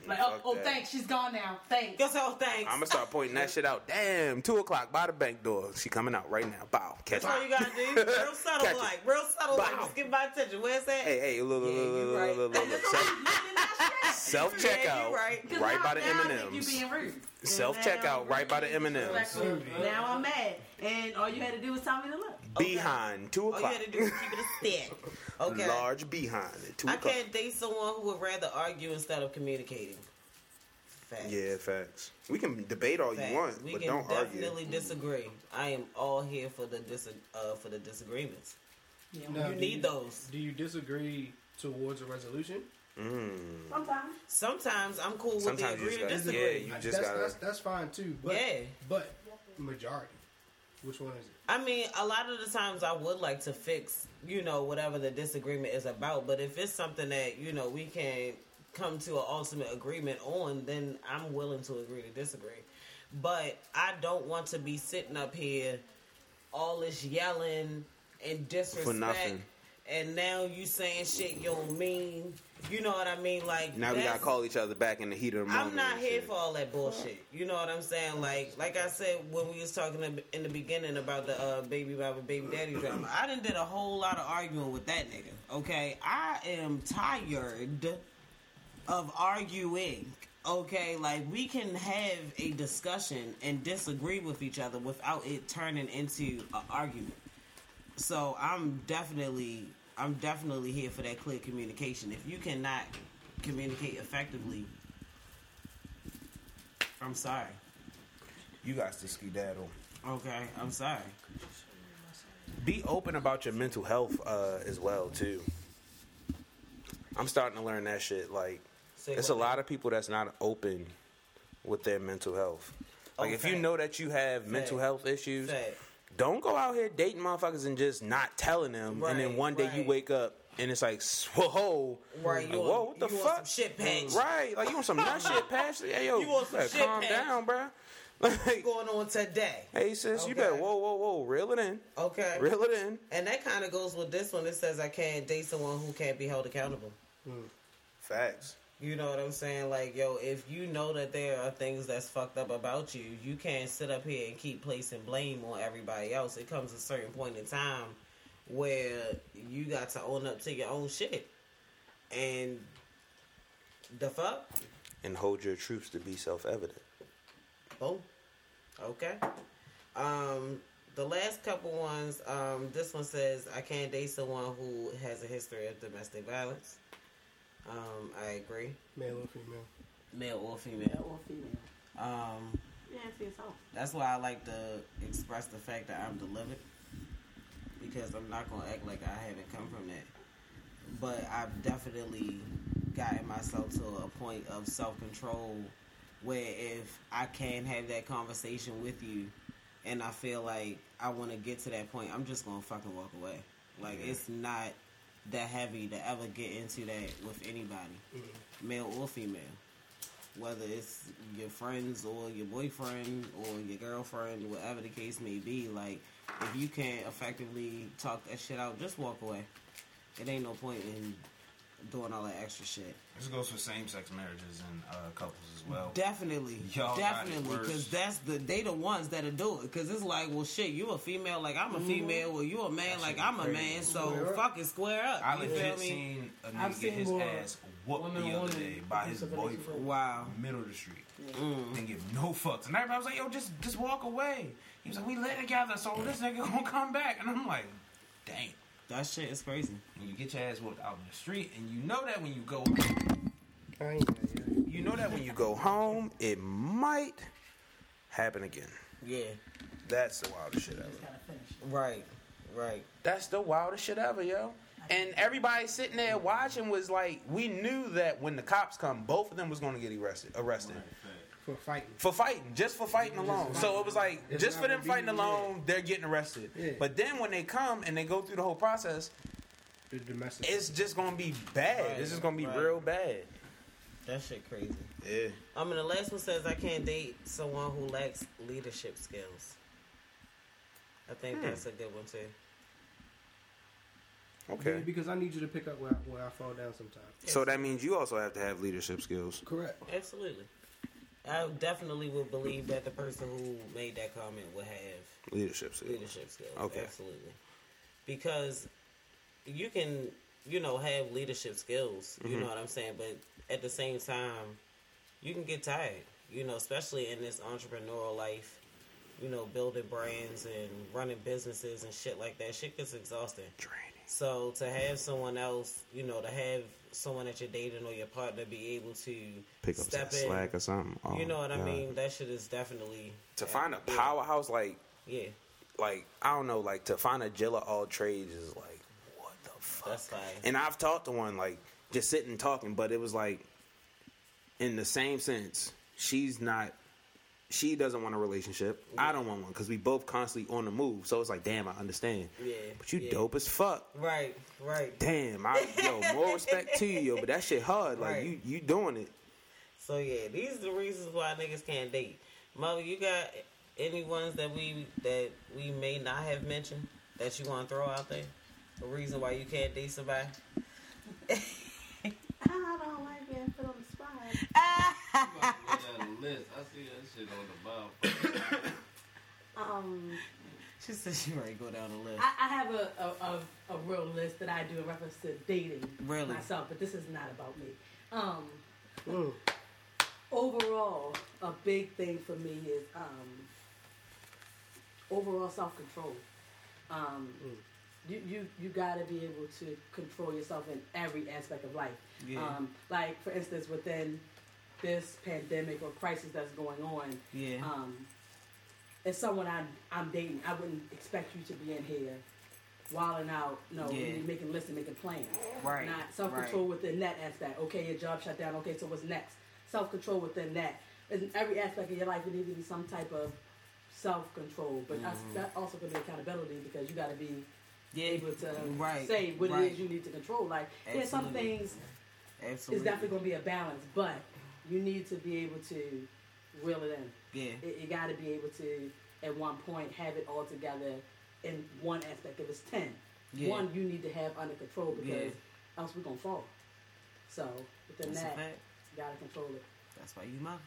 Like, oh, oh thanks, she's gone now. Thanks. Guess all oh, thanks. I'm gonna start pointing that shit out. Damn, two o'clock by the bank door. She coming out right now. Bow. Catch That's all you gotta do. Real subtle, Catch it. like real subtle, like just get my attention. Where's that? Hey, hey, look, look, Yeah, look, look, look, look, look. Self, self Yeah, checkout. you right. 'Cause Right now- by the now M&Ms. You being rude. Self checkout. Right by the rude, M&Ms. Now I'm mad, and all you had to do was tell me to look. Behind two All you o'clock. had to do is keep it a stick. Okay. Large behind at two I o'clock. can't date someone who would rather argue instead of communicating. Facts. Yeah, facts. We can debate all Facts. you want, we but can don't argue. definitely disagree. I am all here for the dis- uh, for the disagreements. Yeah, Now, you do need those. Do you disagree towards a resolution? Mm. Sometimes. Sometimes I'm cool with Sometimes the you agree just to gotta- disagree. yeah, you just that's, gotta- that's that's fine too. But Yeah. but majority. Which one is it? I mean, a lot of the times I would like to fix, you know, whatever the disagreement is about. But if it's something that you know we can come to an ultimate agreement on, then I'm willing to agree to disagree. But I don't want to be sitting up here all this yelling and disrespect. nothing. And now you saying shit you don't mean. You know what I mean? Like Now we gotta call each other back in the heat of the moment. I'm not here shit. for all that bullshit. You know what I'm saying? Like, like I said when we was talking in- the beginning about the uh, baby mama, baby daddy drama. I done did a whole lot of arguing with that nigga. Okay, I am tired of arguing. Okay, like we can have a discussion and disagree with each other without it turning into an argument. So I'm definitely I'm definitely here for that clear communication. If you cannot communicate effectively, I'm sorry. You guys to skedaddle. Okay, I'm sorry. Be open about your mental health uh, as well too. I'm starting to learn that shit. Like, Say it's what a lot of people that's not open with their mental health. Like, Oh, if you know that you have mental Fact. health issues, Fact. Don't go out here dating motherfuckers and just not telling them. and then one day you wake up and it's like, whoa, Right, you like, want- whoa, what the you want fuck? some shit patch. Right, like you want some nut shit patch? Hey, yo, You want some better shit calm patch. down, bro. Like, going on today. hey sis, you better whoa, whoa, whoa, reel it in, Okay. reel it in. And that kind of goes with this one. It says I can't date someone who can't be held accountable. Hmm. Facts. You know what I'm saying? Like, yo, if you know that there are things that's fucked up about you, you can't sit up here and keep placing blame on everybody else. It comes a certain point in time where you got to own up to your own shit. And the fuck? and hold your truths to be self-evident. Oh, okay. Um, the last couple ones, um, this one says I can't date someone who has a history of domestic violence. Um, I agree, Male or female? male or female. Male or female. Um, You answer yourself. that's why I like to express the fact that I'm delivered because I'm not gonna act like I haven't come from that. But I've definitely gotten myself to a point of self control where if I can have that conversation with you and I feel like I want to get to that point, I'm just gonna fucking walk away. Like it's not that heavy to ever get into that with anybody, mm-hmm. male or female whether it's your friends or your boyfriend or your girlfriend, whatever the case may be, like if you can't effectively talk that shit out, just walk away. It ain't no point in doing all that extra shit. This goes for same-sex marriages and uh, couples as well. Definitely, Y'all definitely, because that's the they the ones that'll do it. Because it's like, well, shit, you a female, like I'm a female, well, you a man, like I'm a crazy. man. So Square up. fucking square up. I you feel legit me? seen a I've nigga get his ass whooped the other day by his abusive relationship. boyfriend. Wow. Middle of the street. Mm. Didn't give no fucks. And everybody was like, yo, just just walk away. He was like, we live together, so this nigga gonna come back. And I'm like, damn. That shit is crazy. And you get your ass whooped out in the street, and you know that when you go, I ain't got it. You know that when you go home, it might happen again. Yeah. That's the wildest shit ever. Just gotta finish. Right. Right. That's the wildest shit ever, yo. And everybody sitting there watching was like, we knew that when the cops come, both of them was going to get arrested. Arrested For fighting. for fighting, just for fighting alone. So it was like, It's just for them fighting alone, they're getting arrested. Yeah. But then when they come and they go through the whole process, The domestic. it's just going to be bad. Right, It's just going to be right. real bad. That shit crazy. Yeah. I mean, the last one says I can't date someone who lacks leadership skills. I think Hmm. that's a good one too. Okay. Because I need you to pick up where I, where I fall down sometimes. So that means you also have to have leadership skills. Correct. Absolutely. I definitely would believe that the person who made that comment would have Leadership skills. leadership skills. Okay. Absolutely. Because you can, you know, have leadership skills, you Mm-hmm. know what I'm saying? But at the same time, you can get tired, you know, especially in this entrepreneurial life, you know, building brands and running businesses and shit like that. Shit gets exhausting. Draining. So to have someone else, you know, to have someone that you're dating or your partner be able to Pick up step some in, slack or something. Oh, you know what I mean? That shit is definitely To find a yeah, powerhouse like Yeah, like I don't know, like to find a Jill of all trades is like what the fuck. that's fine. And I've talked to one like just sitting talking, but it was like in the same sense, she's not she doesn't want a relationship. I don't want one because we both constantly on the move. So it's like, damn, I understand. Yeah, But you yeah. dope as fuck. Right, right. Damn, I yo, more respect to you, yo. But that shit hard. Like Right. you, you doing it. So yeah, these are the reasons why niggas can't date. Mother, you got any ones that we that we may not have mentioned that you want to throw out there? A reason why you can't date somebody? I don't like being put on the spot. that list. I see that shit on the bottom. Um, She said she ready to go down the list. I, I have a, a, a, a real list that I do in reference to dating Really? myself, but this is not about me. Um, overall, a big thing for me is um, overall self control. Um, you, you you got to be able to control yourself in every aspect of life. Yeah. Um, like for instance, within this pandemic or crisis that's going on, Yeah. um, as someone I'm, I'm dating, I wouldn't expect you to be in here wilding out, no, Yeah. making lists and making plans. Right, Not self control within that aspect. Okay, your job shut down. Okay, so what's next? Self control within that. In every aspect of your life, you need to be some type of self control. But that's, that also could be accountability because you got to be Mm-hmm. yeah. able to right. say what right. it is you need to control. Like, there's some things Absolutely. it's definitely going to be a balance, but you need to be able to reel it in. Yeah. It, you got to be able to, at one point, have it all together in one aspect. If it's 10, Yeah. one you need to have under control because Yeah. else we're going to fall. So, within That's a that, you got to control it. That's why you mother.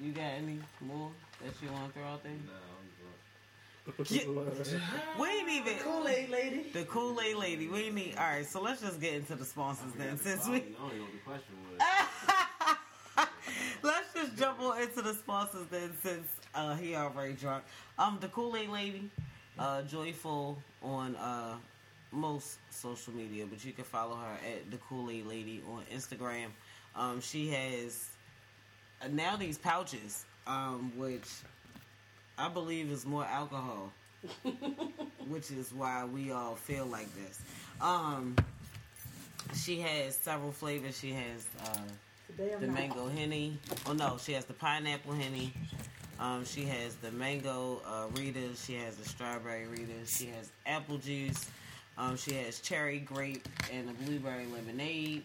You got any more that you want to throw out there? Nah, I'm. We ain't even Kool Aid lady. the Kool Aid lady. We ain't need. All right, so let's just get into the sponsors then, since I we. don't know what the question was. Just jump on into the sponsors then, since uh, he already drunk. Um, the Kool Aid Lady, uh, joyful on uh most social media, but you can follow her at the Kool Aid Lady on Instagram. Um, she has uh, now these pouches, um, which I believe is more alcohol, which is why we all feel like this. Um, she has several flavors. She has. Uh, Today I'm the not. mango henny. Oh no, she has the pineapple henny. Um, she has the mango uh, Ritas. She has the strawberry Ritas. She has apple juice. Um, she has cherry grape and a blueberry lemonade.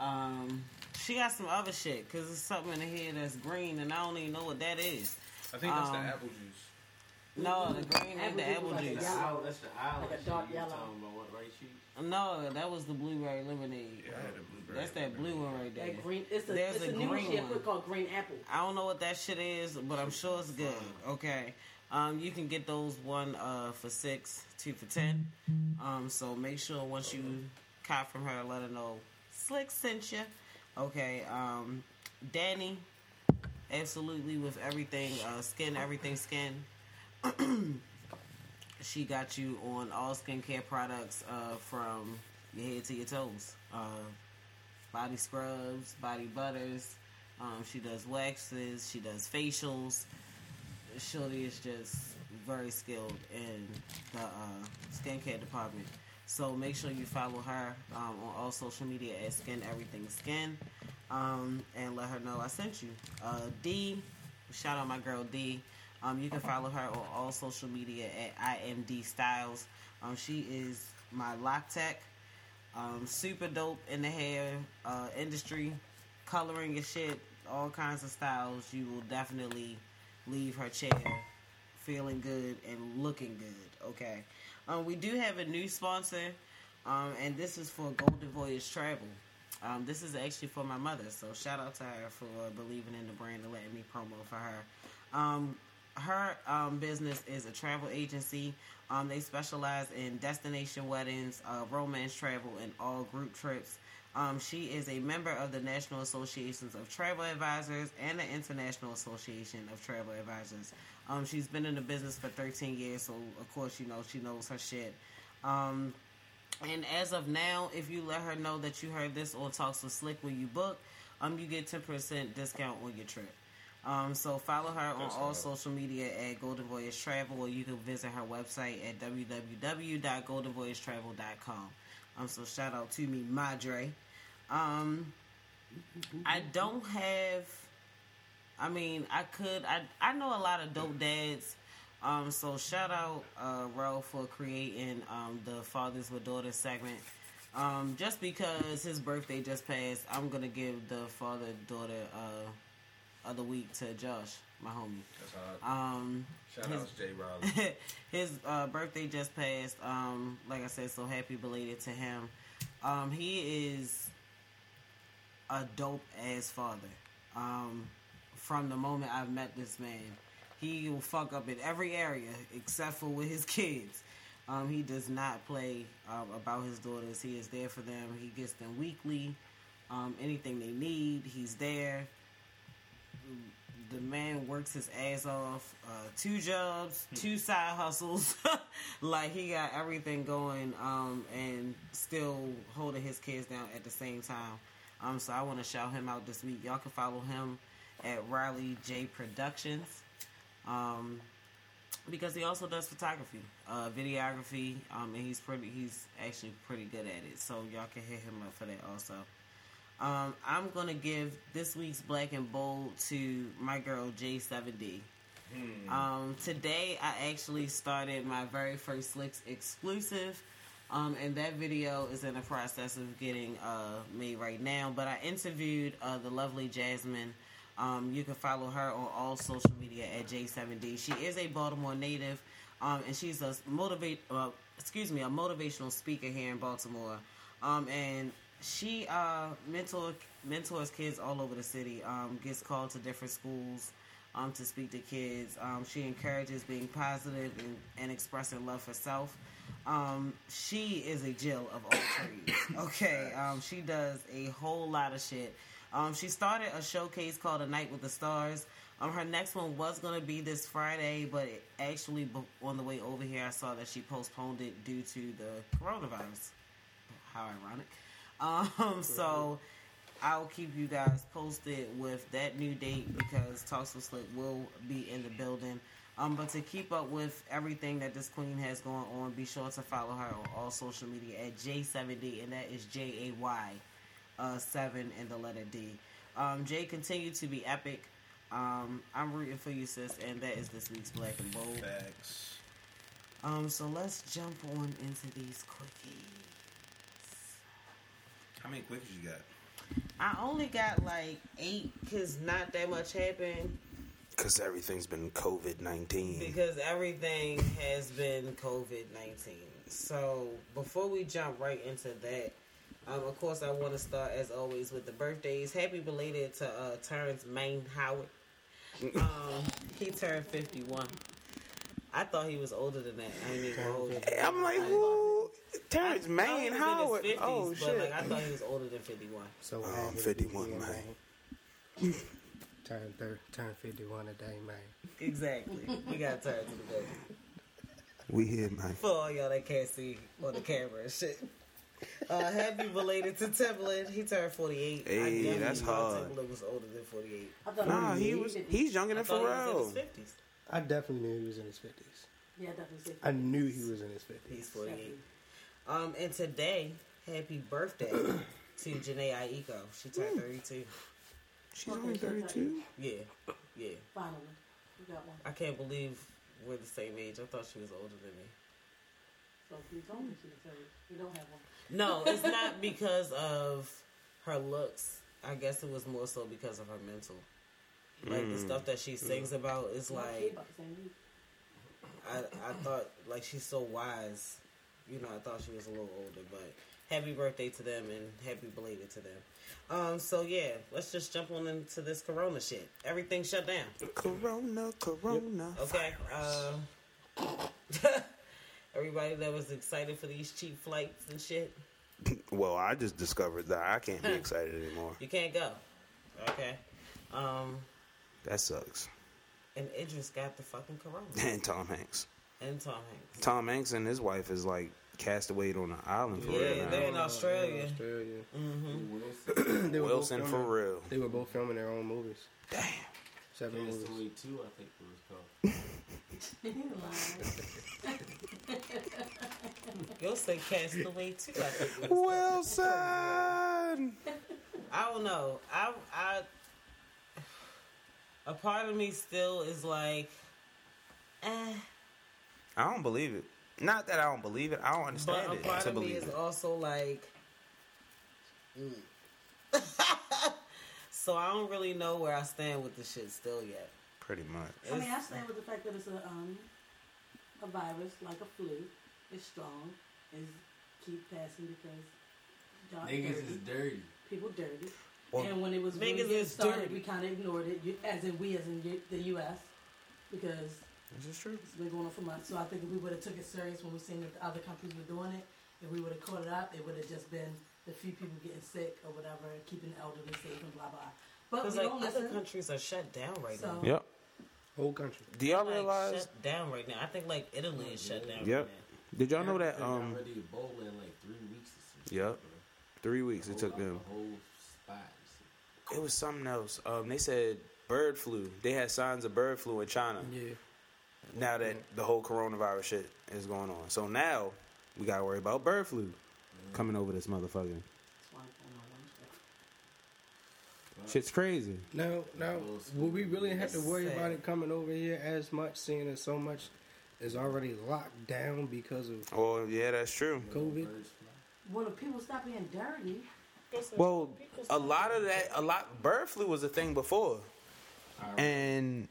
Um, she got some other shit because there's something in here that's green and I don't even know what that is. I think that's Um, the apple juice. No, the green and the Apple apple juice juice. was like that's the owl. Like a dark yellow. Talking about what, right? She, No, that was the blueberry lemonade. Yeah, I had a blueberry. That's that blue one right there. That green, it's a, There's it's a a, new green shit one. called green apple. I don't know what that shit is, but I'm sure it's good. Okay. Um, you can get those one uh, for six, two for ten. Um, so make sure once you cop from her, let her know Slick sent you. Okay. Um, Danny, absolutely with everything uh, skin, everything skin. she got you on all skincare products uh, from your head to your toes. Uh, body scrubs, body butters. Um, she does waxes. She does facials. Shorty is just very skilled in the uh, skincare department. So make sure you follow her um, on all social media at Skin Everything Skin, um, and let her know I sent you. Uh, D, shout out my girl D. Um, you can follow her on all social media at IMD Styles. Um, she is my lock tech. Um, super dope in the hair uh, industry, coloring your shit, all kinds of styles. You will definitely leave her chair feeling good and looking good. Okay. Um, we do have a new sponsor, um, and this is for Golden Voyage Travel. Um, this is actually for my mother, so shout out to her for believing in the brand and letting me promo for her. Um, her um, business is a travel agency. Um, they specialize in destination weddings, uh, romance travel, and all group trips. Um, she is a member of the National Associations of Travel Advisors and the International Association of Travel Advisors. Um, she's been in the business for 13 years, so of course, you know, she knows her shit. Um, and as of now, if you let her know that you heard this on Talks with Slick when you book, um, you get 10% discount on your trip. Um, so follow her on all social media at Golden Voyage Travel, or you can visit her website at www.goldenvoyagetravel.com. Um, so shout out to me, Madre. Um, I don't have I mean, I could. I I know a lot of dope dads. Um, so shout out uh, Ro for creating um, the fathers with daughters segment. Um, just because his birthday just passed, I'm gonna give the father daughter uh, of the week to Josh, my homie. That's hard. Um, Shout his- out to Jay Riley. his uh, birthday just passed. Um, like I said, so happy belated to him. Um, he is a dope ass father. Um, from the moment I've met this man, he will fuck up in every area except for with his kids. Um, he does not play um, about his daughters. He is there for them. He gets them weekly. Um, anything they need, he's there the man works his ass off. Uh, two jobs, two side hustles. like he got everything going, um, and still holding his kids down at the same time. Um, so I want to shout him out this week. Y'all can follow him at Riley J Productions. Um, because he also does photography, uh, videography, um, and he's pretty. He's actually pretty good at it. So y'all can hit him up for that also. Um, I'm gonna give this week's Black and Bold to my girl J7D. Um, today I actually started my very first Slicks exclusive, um, and that video is in the process of getting uh, made right now. But I interviewed uh, the lovely Jasmine. Um, you can follow her on all social media at J7D. She is a Baltimore native, um, and she's a motivate. Uh, excuse me, a motivational speaker here in Baltimore. Um, and she uh, mentor mentors kids all over the city. Um, gets called to different schools um, to speak to kids. Um, she encourages being positive and, and expressing love for self. Um, she is a Jill of all trades. Okay, um, she does a whole lot of shit. Um, she started a showcase called A Night with the Stars. Um, her next one was going to be this Friday, but it actually on the way over here, I saw that she postponed it due to the coronavirus. How ironic. Um, so I'll keep you guys posted with that new date because with Slick will be in the building. Um, but to keep up with everything that this queen has going on, be sure to follow her on all social media at J7D, and that is J A Y uh, seven and the letter D. Um, Jay continued to be epic. Um, I'm rooting for you, sis, and that is this week's Black and Bold. Facts. Um, so let's jump on into these quickies. How many quickies you got? I only got like eight because not that much happened Because everything's been COVID 19. because everything has been COVID 19. So before we jump right into that, um, of course, I want to start as always with the birthdays. Happy belated to uh, Terrence Maine Howard. Um, he turned 51. I thought he was older than that. I ain't even hold you. I'm like, who? Terrence I thought he Maine was in his Howard. 50s, oh, but shit. like I thought he was older than 51. So Oh, happy to 51, be man. Turn thir- turn fifty one today, man. Exactly. we got to turn to the baby. we here, man. For all y'all that can't see on the camera and shit. Uh, happy belated to Timbaland. He turned 48. I Hey, definitely that's hard. Timbaland was older than 48. I thought Nah, was he was. He's younger I than thought he was Pharrell. in his 50s. I definitely knew he was in his fifties. Yeah, definitely. say I knew he was in his fifties. He's 48. Um, and today, happy birthday to Jhené Aiko. She turned 32. She's only 32. Yeah, yeah. Finally, you got one. I can't believe we're the same age. I thought she was older than me. So you told me she was thirty. You don't have one. No, it's not because of her looks. I guess it was more so because of her mental. Like the stuff that she sings about is like about the same age. I I thought like she's so wise. You know, I thought she was a little older, but happy birthday to them and happy belated to them. Um, so yeah, let's just jump on into this corona shit. Everything shut down. Corona, Corona. Okay. Uh, everybody that was excited for these cheap flights and shit, Well, I just discovered that I can't be excited anymore. you can't go. Okay. Um, That sucks. and Idris got the fucking corona. And Tom Hanks. And Tom Hanks. Tom Hanks and his wife is like cast castaway on an island for Yeah, real now. they're in Australia. Australia. Mm-hmm. They were Wilson both for filming- real. They were both filming their own movies. Damn. Seven movies. Castaway 2, I think it was called. You'll say Castaway too. I think it was. Wilson. I don't know. I I a part of me still is like, eh. I don't believe it. Not that I don't believe it. I don't understand But a it part to of me believe is it. also like, mm. so I don't really know where I stand with the shit still yet. Pretty much. I mean, I stand with the fact that it's a um a virus like a flu. It's strong. It's keep passing because y'all Niggas dirty. is dirty. people dirty. Well, and when it was really niggas getting started, dirty. we kind of ignored it, as in we, as in the U.S. Because This is true. it's been going on for months. So I think if we would have took it serious when we seen that the other countries were doing it, if we would have caught it up, it would have just been the few people getting sick or whatever, keeping the elderly safe and blah blah. But we like don't other listen. countries are shut down right So- now. Yep. Whole country. Do y'all Like, realize? shut down right now. I think like Italy is shut down. Yep. Right Did y'all know that? Everything Um. already Ebola in like three weeks. Yep. Three weeks it took them. Whole spot. It was something else. Um. They said bird flu. They had signs of bird flu in China. Yeah. Now that the whole coronavirus shit is going on, so now we gotta worry about bird flu coming over this motherfucker. That's why I'm on my lunch break. Shit's crazy. Now, now, will we really have to worry about it coming over here as much, seeing that so much is already locked down because of Oh yeah, that's true. COVID? Well, if people stop being dirty, Well, a lot of that, a lot bird flu was a thing before, and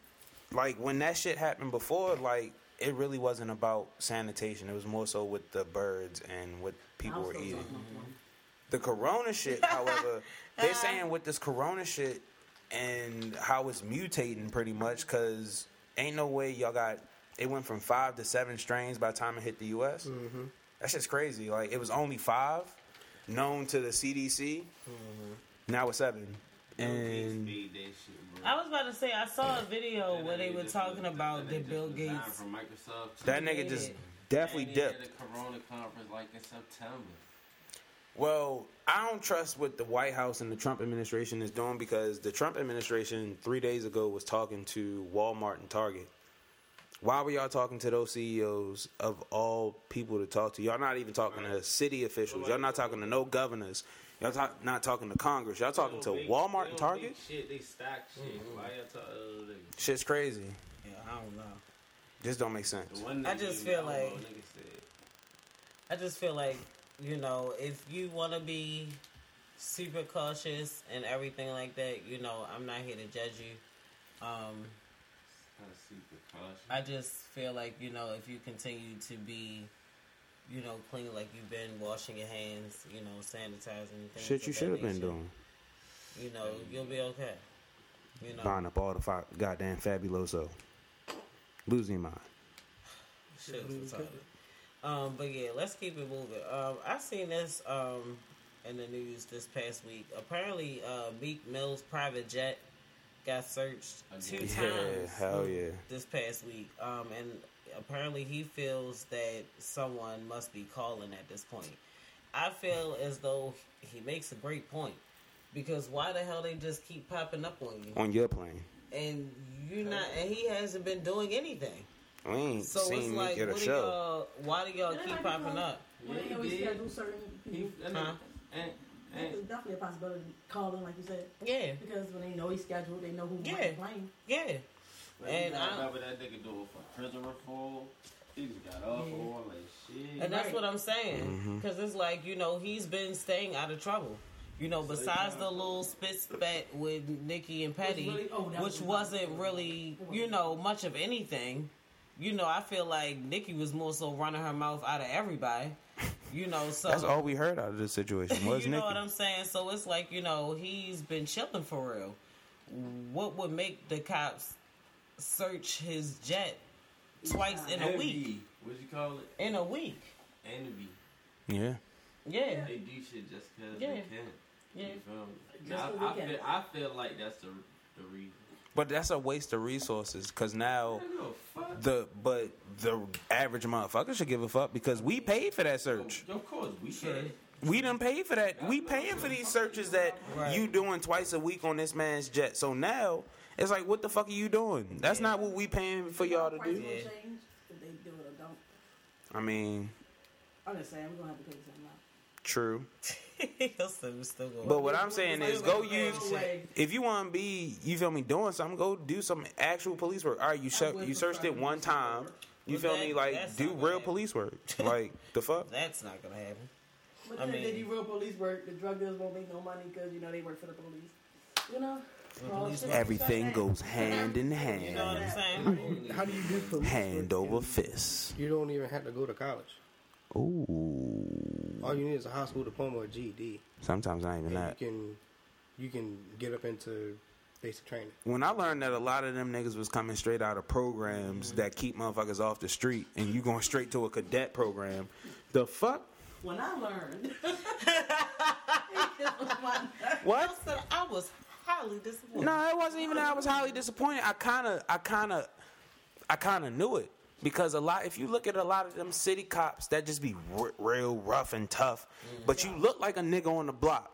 like when that shit happened before, like it really wasn't about sanitation. It was more so with the birds and what people were eating. The corona shit, however, they're saying with this corona shit and how it's mutating pretty much because ain't no way y'all got it went from five to seven strains by the time it hit the U.S. Mm-hmm. That's just crazy. Like it was only five known to the CDC. Now it's seven, and I was about to say I saw a video where they were talking about the Bill Gates. from Microsoft. that nigga just definitely And he had dipped. the Corona conference like in September. Well, I don't trust what the White House and the Trump administration is doing because the Trump administration three days ago was talking to Walmart and Target. Why were y'all talking to those CEOs of all people to talk to? Y'all not even talking to city officials. Y'all not talking to no governors. Y'all talk, not talking to Congress. Y'all talking to Walmart and Target. Shit, they stock shit. Why y'all talking to other niggas? Shit's crazy. Yeah, I don't know. Just don't make sense. I just feel like- I just feel like you know if you want to be super cautious and everything like that, you know I'm not here to judge you. Um, super cautious. I just feel like you know if you continue to be, you know, clean like you've been washing your hands, you know, sanitizing. Things Shit you should have been doing. You know, you'll be okay. You know, Buying up all the fi- goddamn fabuloso. Losing mind. shit. Um, but yeah, let's keep it moving. Um, I seen this um in the news this past week. Apparently, uh, Meek Mill's private jet got searched two Yeah, times hell yeah. this past week. Um, and apparently he feels that someone must be calling at this point. I feel as though he makes a great point because why the hell they just keep popping up on you On your plane. and you're not and he hasn't been doing anything. We ain't So it's seen like, get a what do show. y'all? Why do y'all Did keep popping call? up? Well, they Yeah, always he did. schedule certain He, people. that Huh? and, and, There's definitely a possibility of calling, like you said, Yeah, because when they know he's scheduled, they know who Yeah. might plane. yeah. Man, And you I- remember that nigga doing for prison reform? He just got off Yeah. all that shit. And that's Right. what I'm saying. Mm-hmm. Because it's like, you know, he's been staying out of trouble. You know, besides the little spit spat with Nicki and Petty, really- oh, which was- wasn't really, you know, much of anything. You know, I feel like Nicki was more so running her mouth out of everybody. You know, so That's all we heard out of this situation was Nicki? you know Nicki. what I'm saying? So it's like, you know, he's been chilling for real. What would make the cops search his jet twice in a week? What'd you call it? In a week. Envy. yeah. Yeah. They do shit just because Yeah. they can. Yeah. You feel me? Just I, 'cause they I, can. feel, I feel like that's the the reason. But that's a waste of resources because now I don't give a fuck. the but the average motherfucker should give a fuck because we paid for that search. Of course, we should. We done paid for that. We paying for these searches that you doing twice a week on this man's jet. So now it's like, what the fuck are you doing? That's not what we paying for y'all to do. Yeah. change if they do it or don't. I mean, I'm just saying, we're gonna have to figure something out. true. He'll still, still go. But what I'm saying is, go use. Way. If you want to be, you feel me, doing something, go do some actual police work. All right, you sh- you searched it one time. You feel me? Like do real happen. police work. Like the fuck. That's not gonna happen. But I then mean- they do real police work. The drug dealers won't make no money because you know they work for the police. You know, Well, police shit, work. Everything goes hand in You know what hand, I'm saying? How do you do police hand work over fist. You don't even have to go to college. Ooh. All you need is a high school diploma or GED. Sometimes not even And that. you can you can get up into basic training. When I learned that a lot of them niggas was coming straight out of programs that keep motherfuckers off the street, and you going straight to a cadet program, the fuck? When I learned, it was What? I was highly disappointed. No, it wasn't even that I was highly disappointed. I kind of, I kind of, I kind of knew it because a lot. If you look at a lot of them city cops, that just be r- real rough and tough, but you look like a nigga on the block.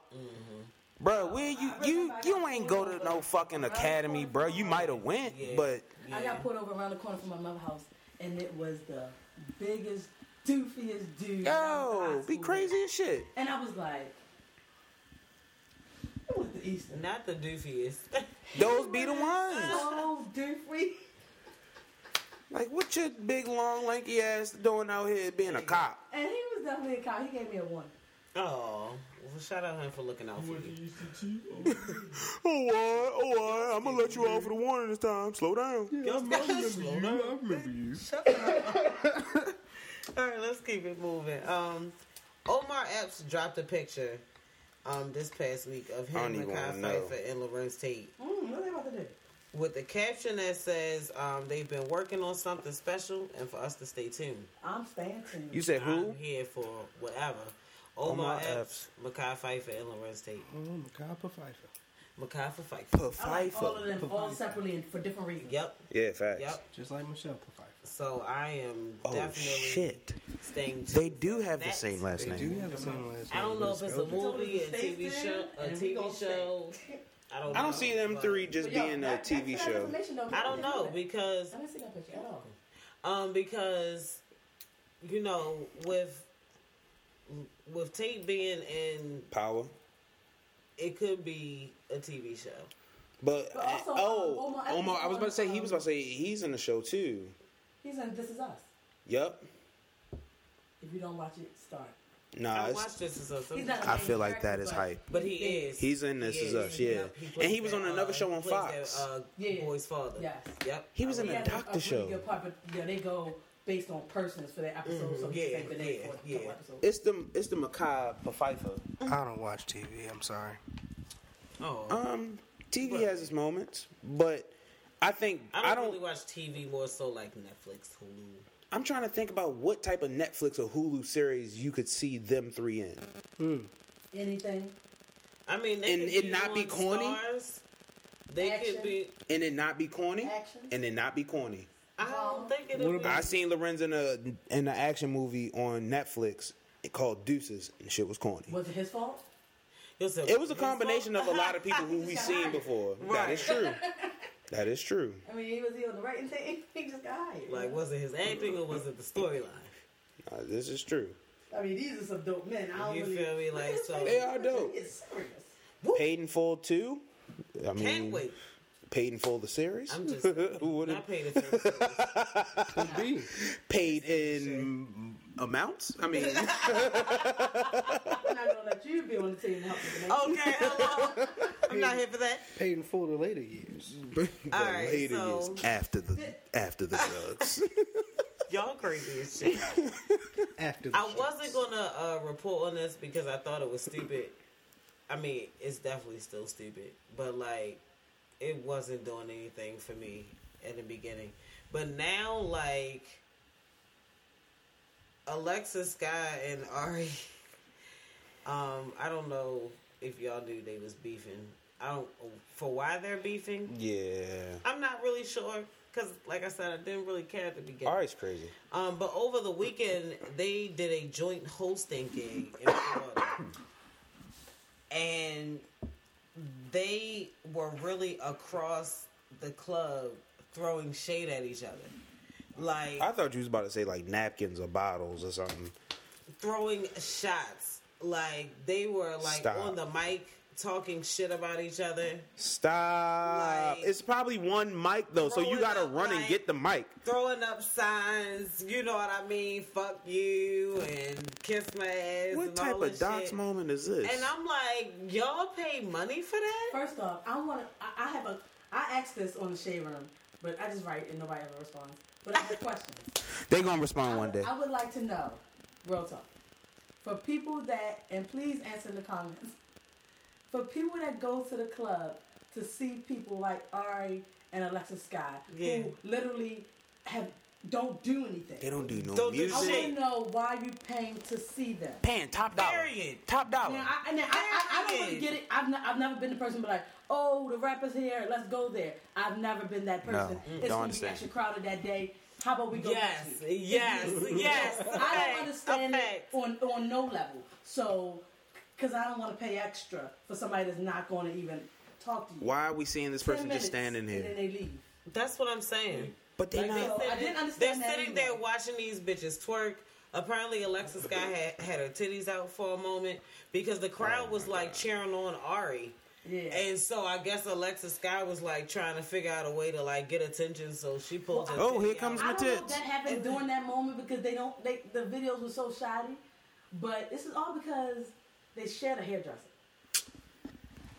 Bro, where you you you ain't go to no fucking academy, bro. You might have went, but I got pulled over around the corner from my mother's house, and it was the biggest, doofiest dude. I was in yo, be crazy as shit. And I was like, it was the Easter. Not the doofiest. Those be the ones. So doofy. Like, what your big, long, lanky ass doing out here being a cop? And he was definitely a cop. He gave me a one. oh, well, shout out him for looking out for you. Oh, what? Oh, what? I'm gonna let you off for the warning this time. Slow down. I Slow down. I remember you. Shut up. all right, let's keep it moving. Um, Omar Epps dropped a picture um this past week of him, even Mekhi wanna. Phifer, and Larenz Tate Mm, what are they about to do? with the caption that says um, they've been working on something special and for us to stay tuned. I'm staying tuned. You said who? I'm here for whatever. Omar, Omar Epps, Mekhi Phifer, and Larenz Tate. Oh, Macabre Pfeiffer. Mekhi Phifer. I like all of them all separately and for different reasons. Yep, Yeah, facts. yep. Just like Michelle Pfeiffer. So I am Oh definitely shit! staying. They do have the same last They name. do have the same last name. I don't know if it's a movie, a TV show, a and TV show. I don't. I don't know, see them but- three just yo, being a TV show. I don't know because Let me see that picture at all. um because you know with with Tate being in Power. it could be a TV show. But, But also, oh, um, Omar Omar, I was about to say he was about to say he's in the show too. He's in This Is Us. Yep. If you don't watch it, start. Nah, I it's- watched this as a He's not a I feel like that character, is but hype. but he is. He's in This He Is Us, yeah. Yep, And he was on another uh, show he on plays Fox. That, uh, Yeah. boy's father. Yes. Yep. He was in He a doctor really show. good part, but yeah, they go based on persons for their episodes. So Mhm, he yeah, saved the name yeah, for a couple yeah. episodes. It's the it's the Macabre Pfeiffer. I don't watch TV. I'm sorry. Oh, Um, TV has its moments, but I think I don't, I don't. really watch TV more so like Netflix, Hulu. I'm trying to think about what type of Netflix or Hulu series you could see them three in. Hmm. Anything. I mean, they And it not be corny? Stars. They Action. could be. and it not be corny, Action. and it not be corny. I don't think it What would be. I seen Larenz in a in an action movie on Netflix called Deuces, and shit was corny. Was it his fault? Listen, It was a his combination of a lot of people who we seen before. That Right. is true. That is true. I mean, he was he on the writing team. He just got hired. Like, was it his acting or was it the storyline? Uh, this is true. I mean, these are some dope men. I don't You really, feel me? Like, Look at his so- They are dope. It's serious. Paid in full too. I mean, Can't wait. paid in full the series. I'm just What not it- paid attention. Could be. paid in amounts. I mean, I'm not gonna let you be on the team. to help with the name. Okay, hello. I'm not here for that. Paid in full the later years. the All right, later so- years after the after the drugs. Y'all crazy as shit. After the I shit. wasn't gonna uh, report on this because I thought it was stupid. I mean, it's definitely still stupid, but like, it wasn't doing anything for me in the beginning. But now, like, Alexis Skyy and Ari, um, I don't know if y'all knew they was beefing. I don't for why they're beefing. yeah. I'm not really sure because, like I said, I didn't really care at the beginning. Ari's crazy. Um, but over the weekend, they did a joint hosting gig in Florida, and they were really across the club throwing shade at each other, like I thought you was about to say like napkins or bottles or something. throwing shots. like they were like Stop. on the mic talking shit about each other, Stop. Like- it's probably one mic though, so you gotta up, run and get the mic. throwing up signs. You know what I mean? Fuck you and kiss my ass. What and type all of this docs shit. moment is this? And I'm like, y'all pay money for that? First off, I want to. I, I have a. I asked this on the shade room, but I just write and nobody ever responds. But I have questions. they gonna I respond one day. I would like to know, real talk, for people that, and please answer in the comments, for people that go to the club to see people like Ari and Alexis Skyy, Yeah. who literally have don't do anything. They don't do no Don't do I want to know why you paying to see them. Paying top dollar. Period. Top dollar. Now, I, and I, I, I don't really Period. get it. I've, n- I've never been the person be like, oh, the rapper's here, let's go there. I've never been that person. mm, it's don't gonna be understand. extra crowded that day. How about we go Yes, next week? yes, yes. I don't understand it on on no level. So, because I don't want to pay extra for somebody that's not going to even talk to you. Why are we seeing this person just standing And then they leave. That's what I'm saying. But they Like, not. they So, I sitting- didn't understand They're that sitting either. there watching these bitches twerk. Apparently, Alexis Skyy had, had her titties out for a moment because the crowd was like cheering on Ari. Yeah. And so I guess Alexis Skyy was like trying to figure out a way to like get attention, so she pulled her. Oh, here comes out. I my don't know if tits. that happened during that moment because they don't. They the videos were so shoddy, but this is all because they shared a hairdresser.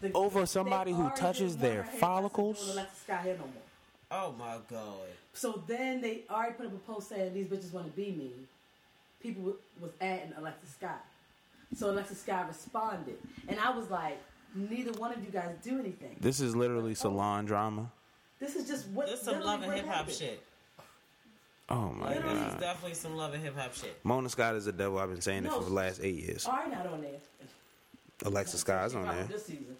The- Over somebody who touches their follicles? doing Alexis Skyy hair no more. Oh my god. So then they already put up a post saying these bitches want to be me. People w- was adding Alexis Skyy. So Alexis Skyy responded, and I was like, neither one of you guys do anything. This is literally salon drama. This is just what. This is some love and hip hop shit. Oh my Like, this is god. definitely some love and hip hop shit. Mona Scott is the devil. I've been saying it for the last eight years. Ari not on there. Alexis Skyy's She on there. this season.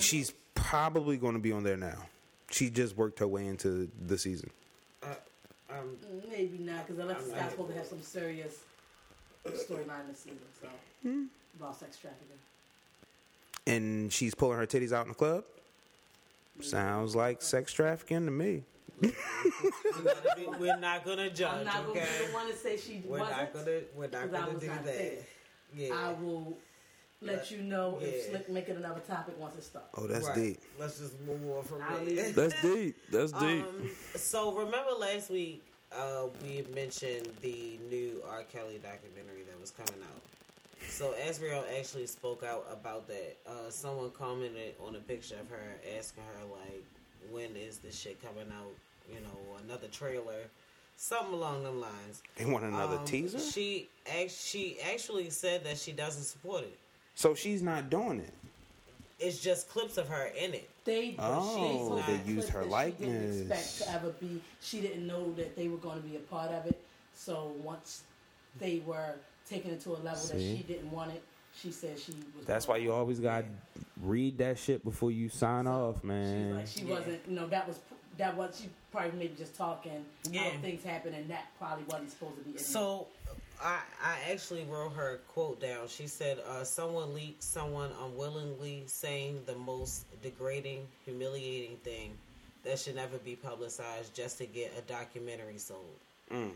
She's probably going to be on there now. She just worked her way into the season. Um, Maybe not, because Alexa I'm supposed to have some serious storyline this season. So Hmm. about sex trafficking. And she's pulling her titties out in the club. Sounds like sex trafficking to me. we're, gonna be- we're not gonna judge, I'm not going okay? to be the one to say she We're wasn't. not gonna. We're not 'cause I gonna do not that. Yeah. I will let you know if Yeah. Slick make it another topic once it starts. Oh, that's Right. deep. Let's just move on from I'll there. That's deep. That's deep. Um, so remember last week uh, we mentioned the new R. Kelly documentary that was coming out. So Azriel actually spoke out about that. Uh, someone commented on a picture of her asking her like, "When is this shit coming out?" You know, another trailer, something along them lines. They want another Um, teaser? She she actually said that she doesn't support it. So she's not doing it. It's just clips of her in it. They, Oh, they, they used her She didn't likeness. expect to ever be. She didn't know that they were going to be a part of it. So once they were taken it to a level that she didn't want it, she said she was. That's why you always got read that shit before you sign off, man. She's like she Yeah. wasn't. You know that was that was she probably maybe just talking Yeah. how things happen, and that probably wasn't supposed to be. So, I I actually wrote her quote down. She said, uh, "Someone leaked someone unwillingly saying the most degrading, humiliating thing that should never be publicized just to get a documentary sold." Mm.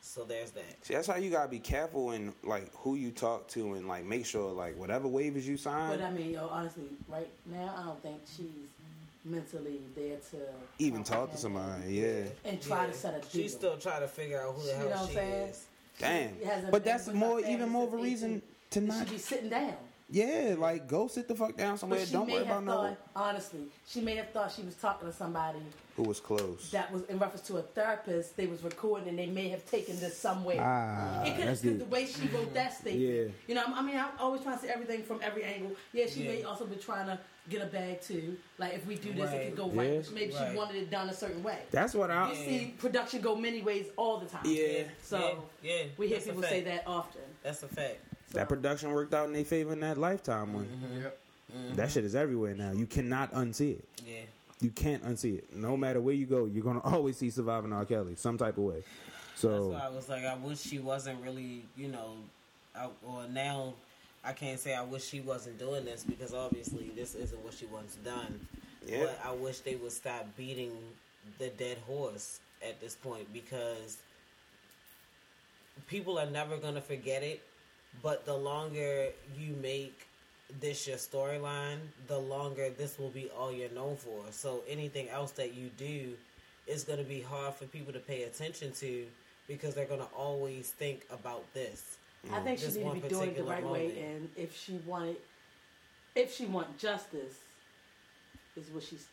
So there's that. See, that's how you gotta be careful and like who you talk to and like make sure like whatever waivers you sign, But I mean, yo, honestly, right now, I don't think she's mentally there to even talk to comprehend somebody. Yeah. and try Yeah. to set a deal. She's still trying to figure out who the You know hell what I'm she saying? is. Damn. But that's more, even more of a reason to not. should be sitting down. Yeah, like go sit the fuck down somewhere. But she Don't may worry have about no thought, honestly, she may have thought she was talking to somebody who was close. that was in reference to a therapist. They was recording, and they may have taken this somewhere. Ah, it could that's because deep. the way she wrote that statement. Yeah. You know, I mean, I'm always trying to see everything from every angle. Yeah, she Yeah. may also be trying to get a bag too. Like if we do this, it could go right. Yeah. Which maybe Right. she wanted it done a certain way. That's what I. We see production go many ways all the time. Yeah. So yeah, yeah, we hear that's people say that often. That's a fact. So, That production worked out in their favor in that Lifetime one. Mm-hmm. Yep. Mm-hmm. That shit is everywhere now. You cannot unsee it. Yeah. You can't unsee it. No matter where you go, you're gonna always see surviving R. Kelly some type of way. That's So why I was like, I wish she wasn't really, you know, or now I can't say I wish she wasn't doing this because obviously this isn't what she wants done. Yeah. But I wish they would stop beating the dead horse at this point because people are never gonna forget it. But the longer you make this your storyline, the longer this will be all you're known for. So anything else that you do is going to be hard for people to pay attention to because they're going to always think about this. I think she Just to one be doing it the particular right way, and if she wanted, if she want justice, is what she's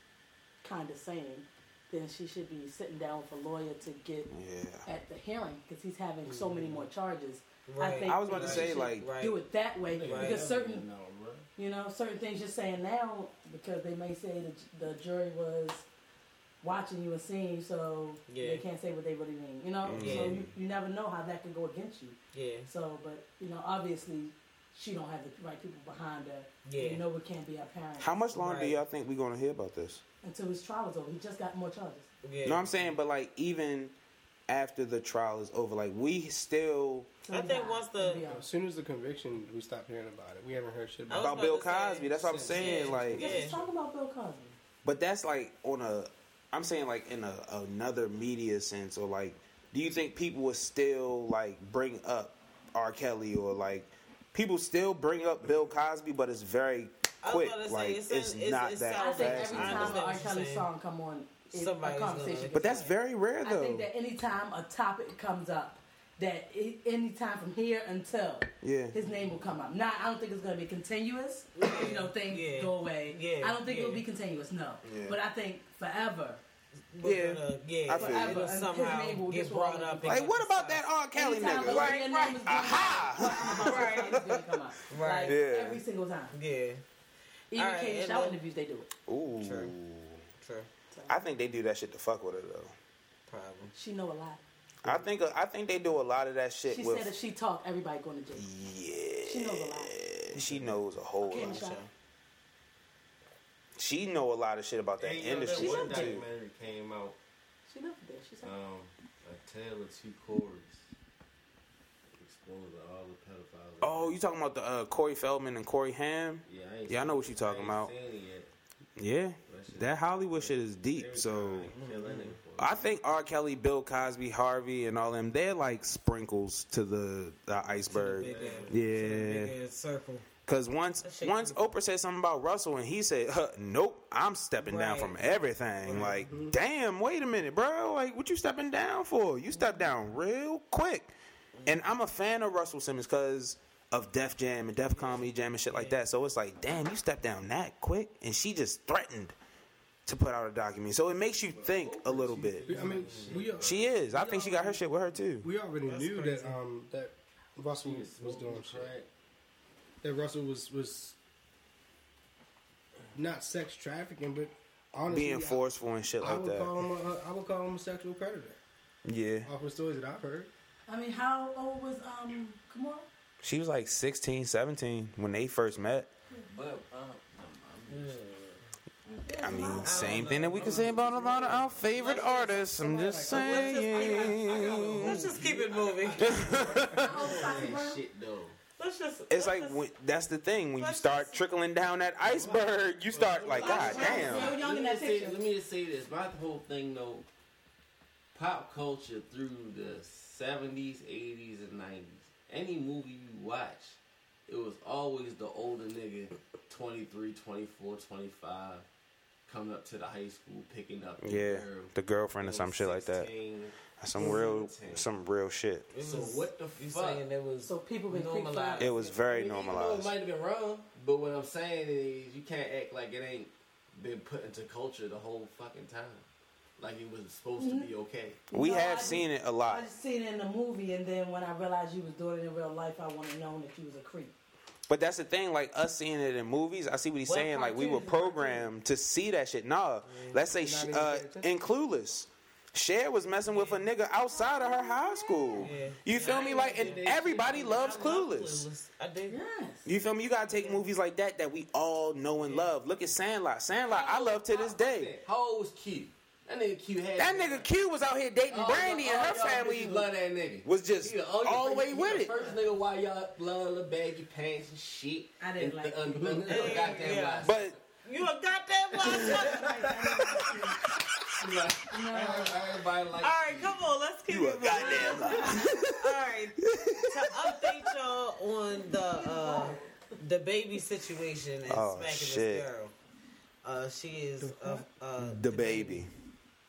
kind of saying. Then she should be sitting down with a lawyer to get Yeah. at the hearing because he's having so many mm-hmm. more charges. I think I was about to say, like- Right. do it that way Right. because certain you know, certain things you're saying now because they may say that the jury was watching you and seeing you, so Yeah. they can't say what they really mean. You know, Yeah. so you, you never know how that can go against you. Yeah. So, but you know, obviously, she don't have the right people behind her. Yeah. You know, it can't be apparent How much longer do y'all think we're gonna hear about this? until his trial is over. He just got more charges. Yeah. No, I'm saying, but like even after the trial is over, like we still. I think once the- be As soon as the conviction, we stopped hearing about it. We haven't heard shit about about about Bill to say, Cosby. That's what I'm saying. yeah. Like, Yeah. let's talk about Bill Cosby. but that's like on a. I'm saying like in a another media sense, or like, do you think people would still like bring up R. Kelly or like people still bring up Bill Cosby, but it's very quick. about say, like it's it's, it's- not it's that I think every time an R. Kelly song come on, it, a Somebody's gonna- But that's had. very rare though. I though. think that anytime a topic comes up, that it, anytime from here until Yeah. his name will come up. Now, I don't think it's going to be continuous. You know, things Yeah. go away. Yeah. I don't think it'll Yeah. be continuous. No, Yeah. but I think forever. We're Yeah. gonna- yeah. I feel you. it'll Forever. And somehow his name will get just brought always up. be- and like, what about that discussed. R. Kelly anytime nigga? a Like, name is going aha! right. it's going to come up. Right. Like, Yeah. every single time. Yeah. Even All right, Katie and Shout then- interviews, they do it. Ooh. True. True. I think they do that shit to fuck with her though. Problem. She know a lot. I think I think they do a lot of that shit She with. said if she talk, everybody going to jail. yeah, She knows a lot. She knows a whole Okay, lot. Michelle. She know a lot of shit about that Hey, yo, industry that one She loved it. too. documentary came out, She loved it. She said. um, A Tale of Two Corys. Exposed all the pedophiles. Oh, you talking about the uh, Corey Feldman and Corey Haim? Yeah, I ain't Yeah, I know what you talking I about. seen it yet. Yeah, That shit- that Hollywood shit is deep. So mm. I kill that nigga for I it. think R. Kelly, Bill Cosby, Harvey, and all them they're like sprinkles to the, the iceberg. Big ass- Yeah. big circle. Cause once once. Oprah said something about Russell and he said, huh, "Nope, I'm stepping down from everything." Right. Like, mm-hmm. damn, wait a minute, bro. Like, what you stepping down for? You stepped down real quick. Mm-hmm. And I'm a fan of Russell Simmons because of Def Jam and Def Comedy Jam and shit like that. So it's like, damn, you stepped down that quick, and she just threatened to put out a document. So it makes you think a little bit. I mean, we are, She is. I think she got her shit with her too. we already That's knew crazy. that um that Russell Niggas was doing shit. That Russell was was not sex trafficking, but honestly, Being forceful and shit I, I like would that. call him a, I would call him a sexual predator. Yeah. Off the stories that I've heard. I mean, how old was um Kimora? She was like 16, 17 when they first met. But, uh, I mean, same thing that we can say about a lot of our favorite artists. I'm just saying. Let's just keep it moving. How old was Foxy that Brown? shit though. Let's just. It's let's like just- when, that's the thing when you start trickling down that iceberg, you start like, God damn. Let me, just say, picture. let me just say this. My whole thing though, pop culture through the 70s, 80s, and 90s. Any movie you watch, it was always the older nigga, 23, 24, 25, coming up to the high school, picking up the Yeah, girl. the girlfriend or some shit like that. Some real, some real shit. It So was- what the you fuck? saying it was So people been creep normalized. It was very I mean, even It might have been wrong, but what I'm saying is you can't act like it ain't been put into culture the whole fucking time. Like it was supposed to be mm-hmm. okay. We No, I have just- seen it a lot. just seen it in the movie, and then when I realized you was doing it in real life, I want to know that you was a creep. But that's the thing, like us seeing it in movies, I see what he's What saying. Like we were programmed to see that shit. Nah, let's say Not uh, in Clueless, Cher was messing with a nigga outside of her high school. Yeah. You feel me? Like, and everybody loves I love Clueless. I did. Yes. You feel me? You gotta take movies like that that we all know and love. Look at Sandlot. Sandlot, I love to this day. How old was Q? That nigga Q had That nigga Q was out here dating All Brandy, and her family bitches love that nigga. was just He the only- all the way he with the it. First nigga why y'all love the baggy pants and shit. I didn't and like the, it. un- un- un- goddamn Yeah. lies. But You a goddamn liar. Everybody like All right, come on, let's keep You it moving. goddamn. All right, to update y'all on the uh, the baby situation and Oh, smacking shit. this girl. Uh, she is uh, uh, The baby.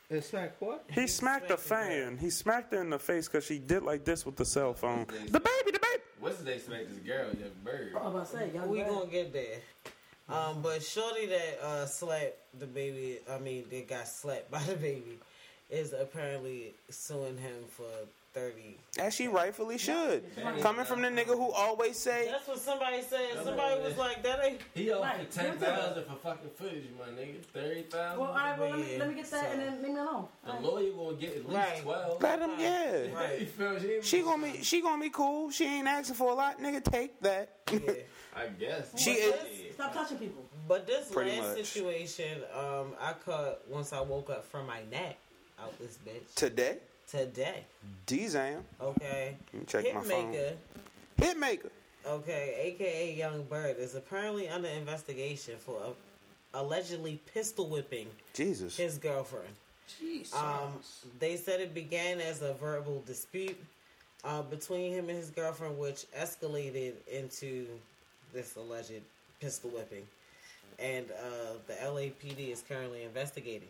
And smack what? He smacked a fan. He smacked her in the face because she did like this with the cell phone. The baby, the baby. What's his name? Smack this girl, young bird. I'm about to say, young We man. gonna get there. Um, but shorty that uh, slapped the baby, I mean, that got slapped by the baby, is apparently suing him for thirty. As she rightfully should. Coming from the nigga who always say, That's what somebody said. Somebody was like, "That ain't." He offered Right, ten give it to her. thousand for fucking footage, my nigga. Thirty thousand. Well, all right, well, let me, let me get that So- and then leave me alone. the All right. lawyer gonna get at least Right. twelve. let him, yeah. Right. You feel me? She gonna be, she gonna be cool. She ain't asking for a lot, nigga. Take that. Yeah. I guess. She is- Stop touching people. But this Pretty last much. situation, um, I cut once I woke up from my nap out this bitch Today, today. D-Zam, Okay, Let me check my phone. Hitmaker, Hitmaker. okay, aka Young Bird, is apparently under investigation for uh, allegedly pistol whipping Jesus. his girlfriend. Jesus. Um, they said it began as a verbal dispute uh, between him and his girlfriend, which escalated into this alleged pistol whipping. And uh, the LAPD is currently investigating.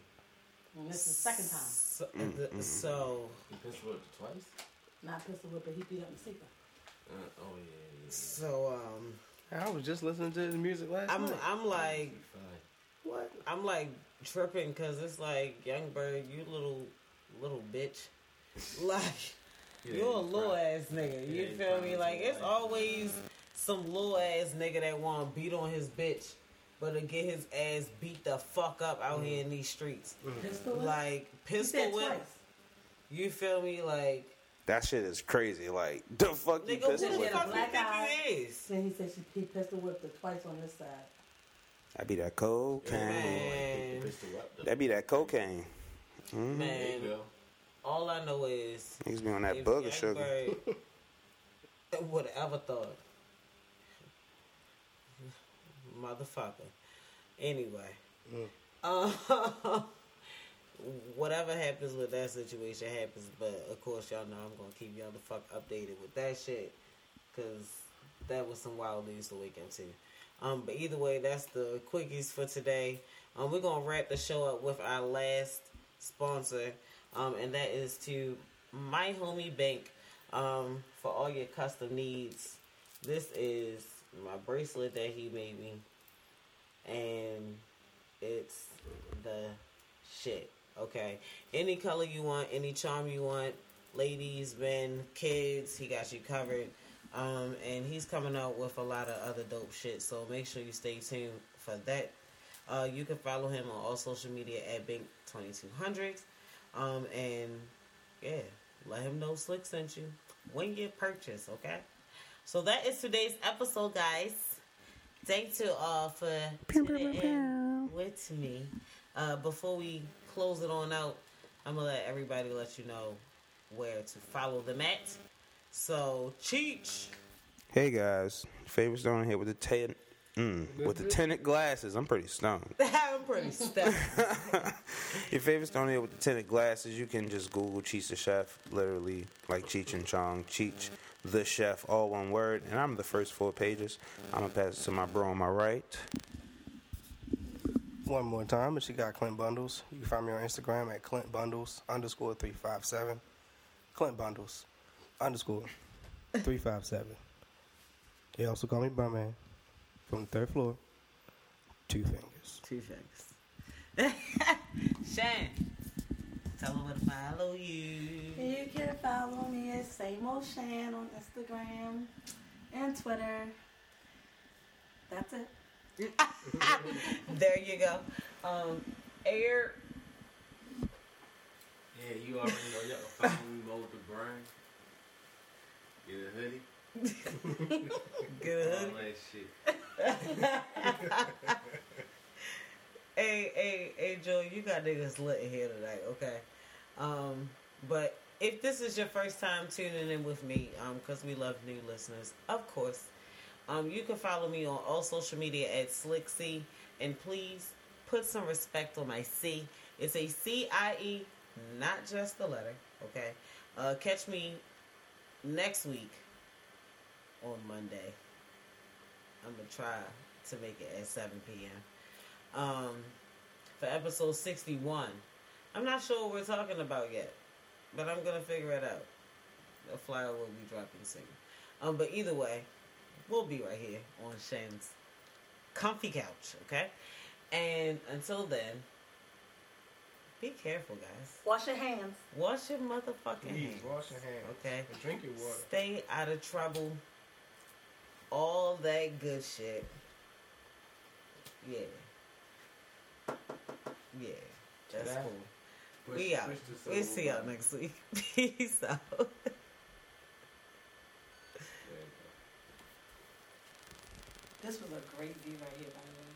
And this is the second time. So, Mm, the- so He pissed her up twice. Not pistol whip, but he beat up the secret. Uh, oh yeah, yeah. so um, I was just listening to his music last I'm night. I'm like what? I'm like tripping because it's like Young Bird, you little little bitch, like. Yeah, You're a he's little fine. ass nigga. You Yeah, feel me? Like it's white. always some little ass nigga that want to beat on his bitch, but to get his ass beat the fuck up out here in these streets. Pistol whip? Like pistol whip. twice. You feel me? Like That shit is crazy. Like, the fuck you nigga, who the with? fuck you Black think you is? Then he said she, he pistol whipped her twice on this side. That be that cocaine. Man, Pistol up. That be that cocaine. Mm. Man. All I know is Niggas be on that if booger sugar. Bird would have ever thought, motherfucker. Anyway, uh, whatever happens with that situation happens. But of course, y'all know I'm gonna keep y'all the fuck updated with that shit because that was some wild news the weekend too. Um, but either way, that's the quickies for today. Um, we're gonna wrap the show up with our last sponsor, um, and that is to My Homie Bank um, for all your custom needs. This is my bracelet that he made me, and it's the shit. Okay, any color you want, any charm you want, ladies, men, kids, he got you covered. Um, and he's coming out with a lot of other dope shit. So make sure you stay tuned for that. Uh, you can follow him on all social media at Bink2200. Um, and yeah, let him know Slick sent you when you purchase, okay? So that is today's episode, guys. Thank you all for tuning in with me. Uh, before we close it on out, I'm gonna let everybody let you know where to follow them at. So, Cheech. Hey guys, favorite stone here with the ten, mm, with the tinted glasses. I'm pretty stoned. I'm pretty stuck. Your favorite stone here with the tinted glasses. You can just Google Cheech the Chef, literally like Cheech and Chong. Cheech the Chef, all one word. And I'm the first four pages. I'm gonna pass it to my bro on my right. One more time, and she got Clint Bundles. You can find me on Instagram at Clint Bundles underscore three five seven. Clint Bundles underscore three five seven. They also call me Bumman from the third floor. Two fingers. Two things. Shan, tell them where to follow you. You can follow me at Same Old Shan on Instagram and Twitter. That's it. There you go. Um, Air. Yeah, you already know y'all can follow me Mo the Grind. Get a hoodie. Good. All that shit. Hey, hey, hey, Joe, you got niggas lit here tonight, okay? Um, but if this is your first time tuning in with me, um, because we love new listeners, of course, um, you can follow me on all social media at Slick C, and please put some respect on my C It's a C I E, not just the letter. Okay. Uh, catch me next week on Monday. I'm gonna try to make it at 7 p.m. Um, for episode 61. I'm not sure what we're talking about yet, but I'm gonna figure it out. The flyer will be dropping soon. Um, but either way, we'll be right here on Shane's comfy couch, okay? And until then, be careful, guys. Wash your hands. Wash your motherfucking Please hands. wash your hands. Okay. And drink your water. Stay out of trouble. All that good shit. Yeah. Yeah. That's That- cool. Push- we out. We'll silver see y'all next week. Peace out. There you go. This was a great view right here, by the way.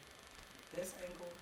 This angle was so